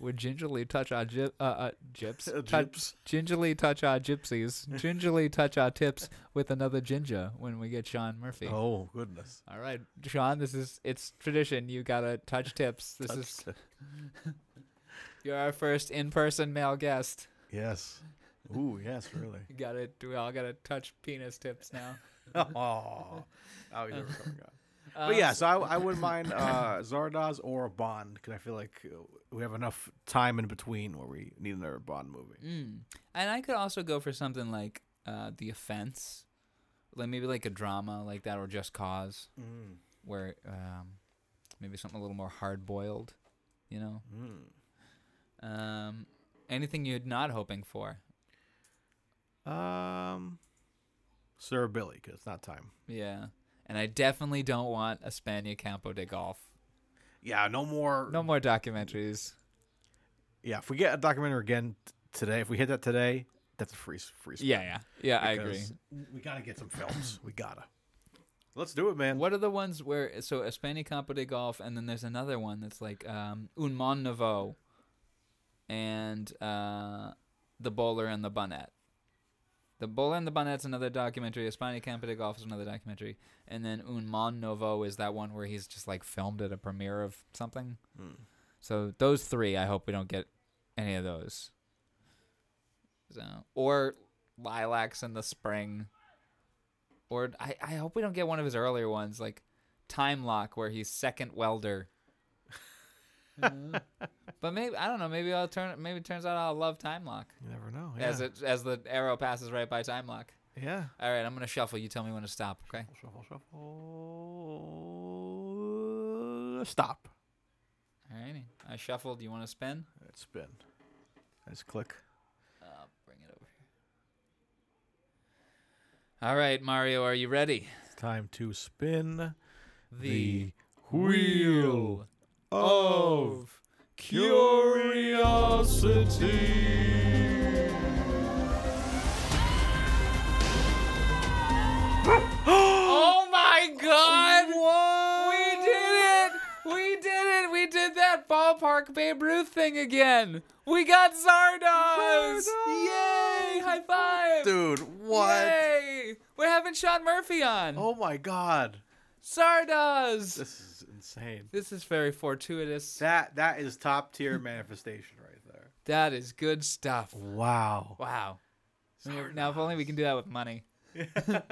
would gingerly touch our gyp, uh, uh, gyps, Uh, gingerly touch our gypsies, gingerly touch our tips with another ginger when we get Sean Murphy. Oh goodness. All right, Sean, this is it's tradition. You gotta touch tips. This Touch is the- you're our first in-person male guest. yes. Ooh yes, really. You gotta we all gotta touch penis tips now. oh, oh, he's never coming on. Um, But yeah, so I, I wouldn't mind uh, Zardoz or a Bond because I feel like uh, we have enough time in between where we need another Bond movie. Mm. And I could also go for something like uh, The Offense, like maybe like a drama like that, or Just Cause, Mm. where um, maybe something a little more hard boiled, you know. Mm. Um, anything you're not hoping for? Um, Sir Billi, because it's not time. Yeah. And I definitely don't want Espana Campo de Golf. Yeah, no more. No more documentaries. Yeah, if we get a documentary again t- today, if we hit that today, that's a free free. spin, Yeah, yeah. Yeah, I agree. We gotta get some films. we gotta. Let's do it, man. What are the ones where so Espana Campo de Golf and then there's another one that's like um Un Monde Nouveau and uh The Bowler and the Bunnet. The Bowler and the Bunnet's another documentary, Espana Campo de Golf is another documentary, and then Un Monde Nouveau is that one where he's just like filmed at a premiere of something. Hmm. So those three, I hope we don't get any of those. So or Lilacs in the Spring. Or I, I hope we don't get one of his earlier ones, like Time Lock, where he's second welder. But maybe I don't know. Maybe I'll turn. Maybe it turns out I'll love Time Lock You never know. Yeah. as it as the arrow passes right by Time Lock. yeah. All right, I'm gonna shuffle. You tell me when to stop. Okay. Shuffle, shuffle. Stop. All righty. I shuffled. You want to spin? Let's spin. Let's click. Uh, bring it over here. All right, Mario. Are you ready? It's time to spin The, wheel of curiosity. Oh my God! We did it! We did it! We did that ballpark Babe Ruth thing again. We got Zardoz! Yay! High five! Dude, what? Yay! We're having Sean Murphy on. Oh my god. Zardoz! This is insane. This is very fortuitous. That that is top tier manifestation right there. That is good stuff. Wow. Wow. Now, if only we can do that with money. It'd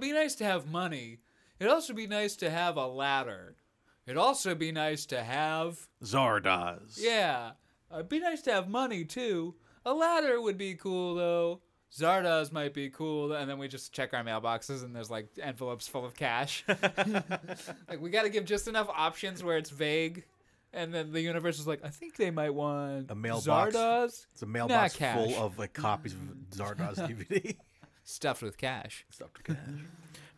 be nice to have money. It'd also be nice to have a ladder. It'd also be nice to have, Zardoz. yeah, it'd be nice to have money too. A ladder would be cool though. Zardoz might be cool, and then we just check our mailboxes and there's like envelopes full of cash. like we got to give just enough options where it's vague, and then the universe is like, I think they might want A mailbox. Zardoz It's a mailbox cash. full of like copies of Zardoz DVD. stuffed with cash. Stuffed with cash.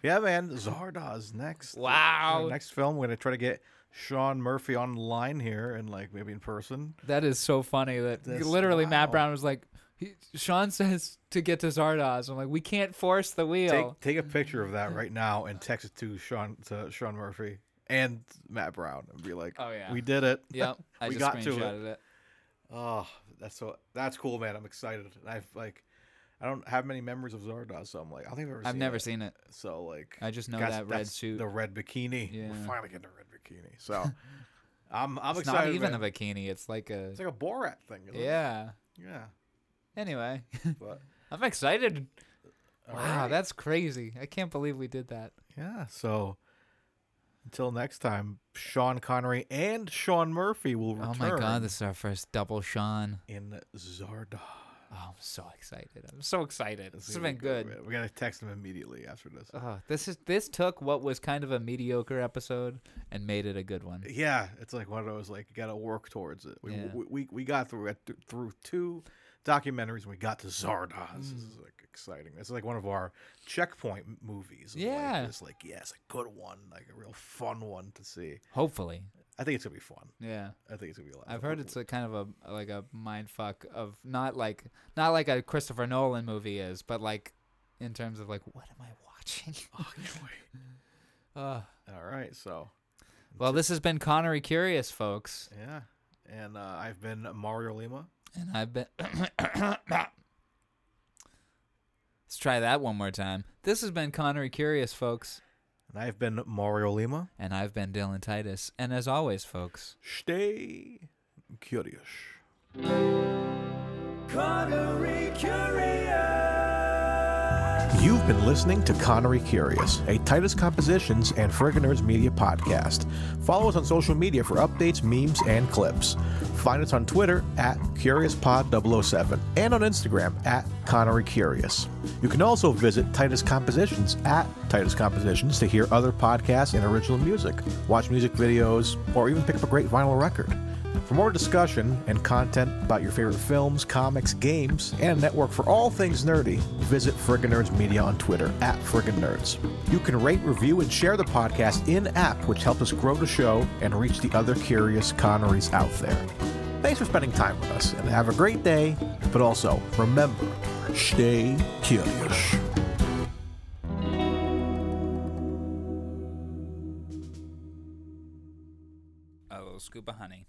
Yeah, man. Zardoz next. Wow. Next film, we're gonna try to get Sean Murphy online here and like maybe in person. That is so funny that That's- literally Matt. Brown was like, he, Sean says to get to Zardoz. I'm like, we can't force the wheel. Take take a picture of that right now and text it to Sean to Sean Murphy and Matt Brown and be like, Oh, yeah. we did it." yep, I we just got to it. it. Oh, that's so that's cool, man. I'm excited. And I've like, I don't have many memories of Zardoz, so I'm like, I don't think I've ever. Seen it. I've seen never it. seen it. So like, I just know that red suit. the red bikini. Yeah. We're finally getting a red bikini. So, I'm I'm it's excited. not even man. a bikini. It's like a It's like a Borat thing. Isn't it? yeah. Anyway, But I'm excited. all wow, right. that's crazy. I can't believe we did that. yeah. So. Until next time, Sean Connery and Sean Murphy will return Oh my god, this is our first double Sean. in Zardoz. Oh, I'm so excited. I'm so excited. This has been be good. We're gonna text him immediately after this. Oh, this is this took what was kind of a mediocre episode and made it a good one. Yeah, it's like one of those like you got to work towards it. We, Yeah. we, we we got through it through two documentaries and we got to Zardoz. This is like exciting. It's like one of our checkpoint movies. of, like, Yeah. it's like yes, a good one, like a real fun one to see. Hopefully, I think it's gonna be fun. yeah. I think it's gonna be a lot. I've heard it's a kind of a like a mind fuck of not like not like a Christopher Nolan movie is, but like in terms of like what am I watching? Oh, wait. uh, All right, so well, this has been Connery Curious, folks, yeah, and uh, I've been Mario Lima. And I've been. Let's try that one more time. This has been Connery Curious, folks, And I've been Mario Lima. and I've been Dylan Titus, and as always, folks. Stay curious. You've been listening to Connery Curious, a Titus Compositions and Friggin' Media podcast. Follow us on social media for updates, memes, and clips. Find us on Twitter at CuriousPod007 and on Instagram at Connery Curious. You can also visit Titus Compositions at Titus Compositions to hear other podcasts and original music, watch music videos, or even pick up a great vinyl record. For more discussion and content about your favorite films, comics, games, and a network for all things nerdy, visit Friggin' Nerds Media on Twitter at Friggin' Nerds. You can rate, review, and share the podcast in app, which helps us grow the show and reach the other curious Connerys out there. Thanks for spending time with us, and have a great day. But also, remember, stay curious. Little scoop of honey.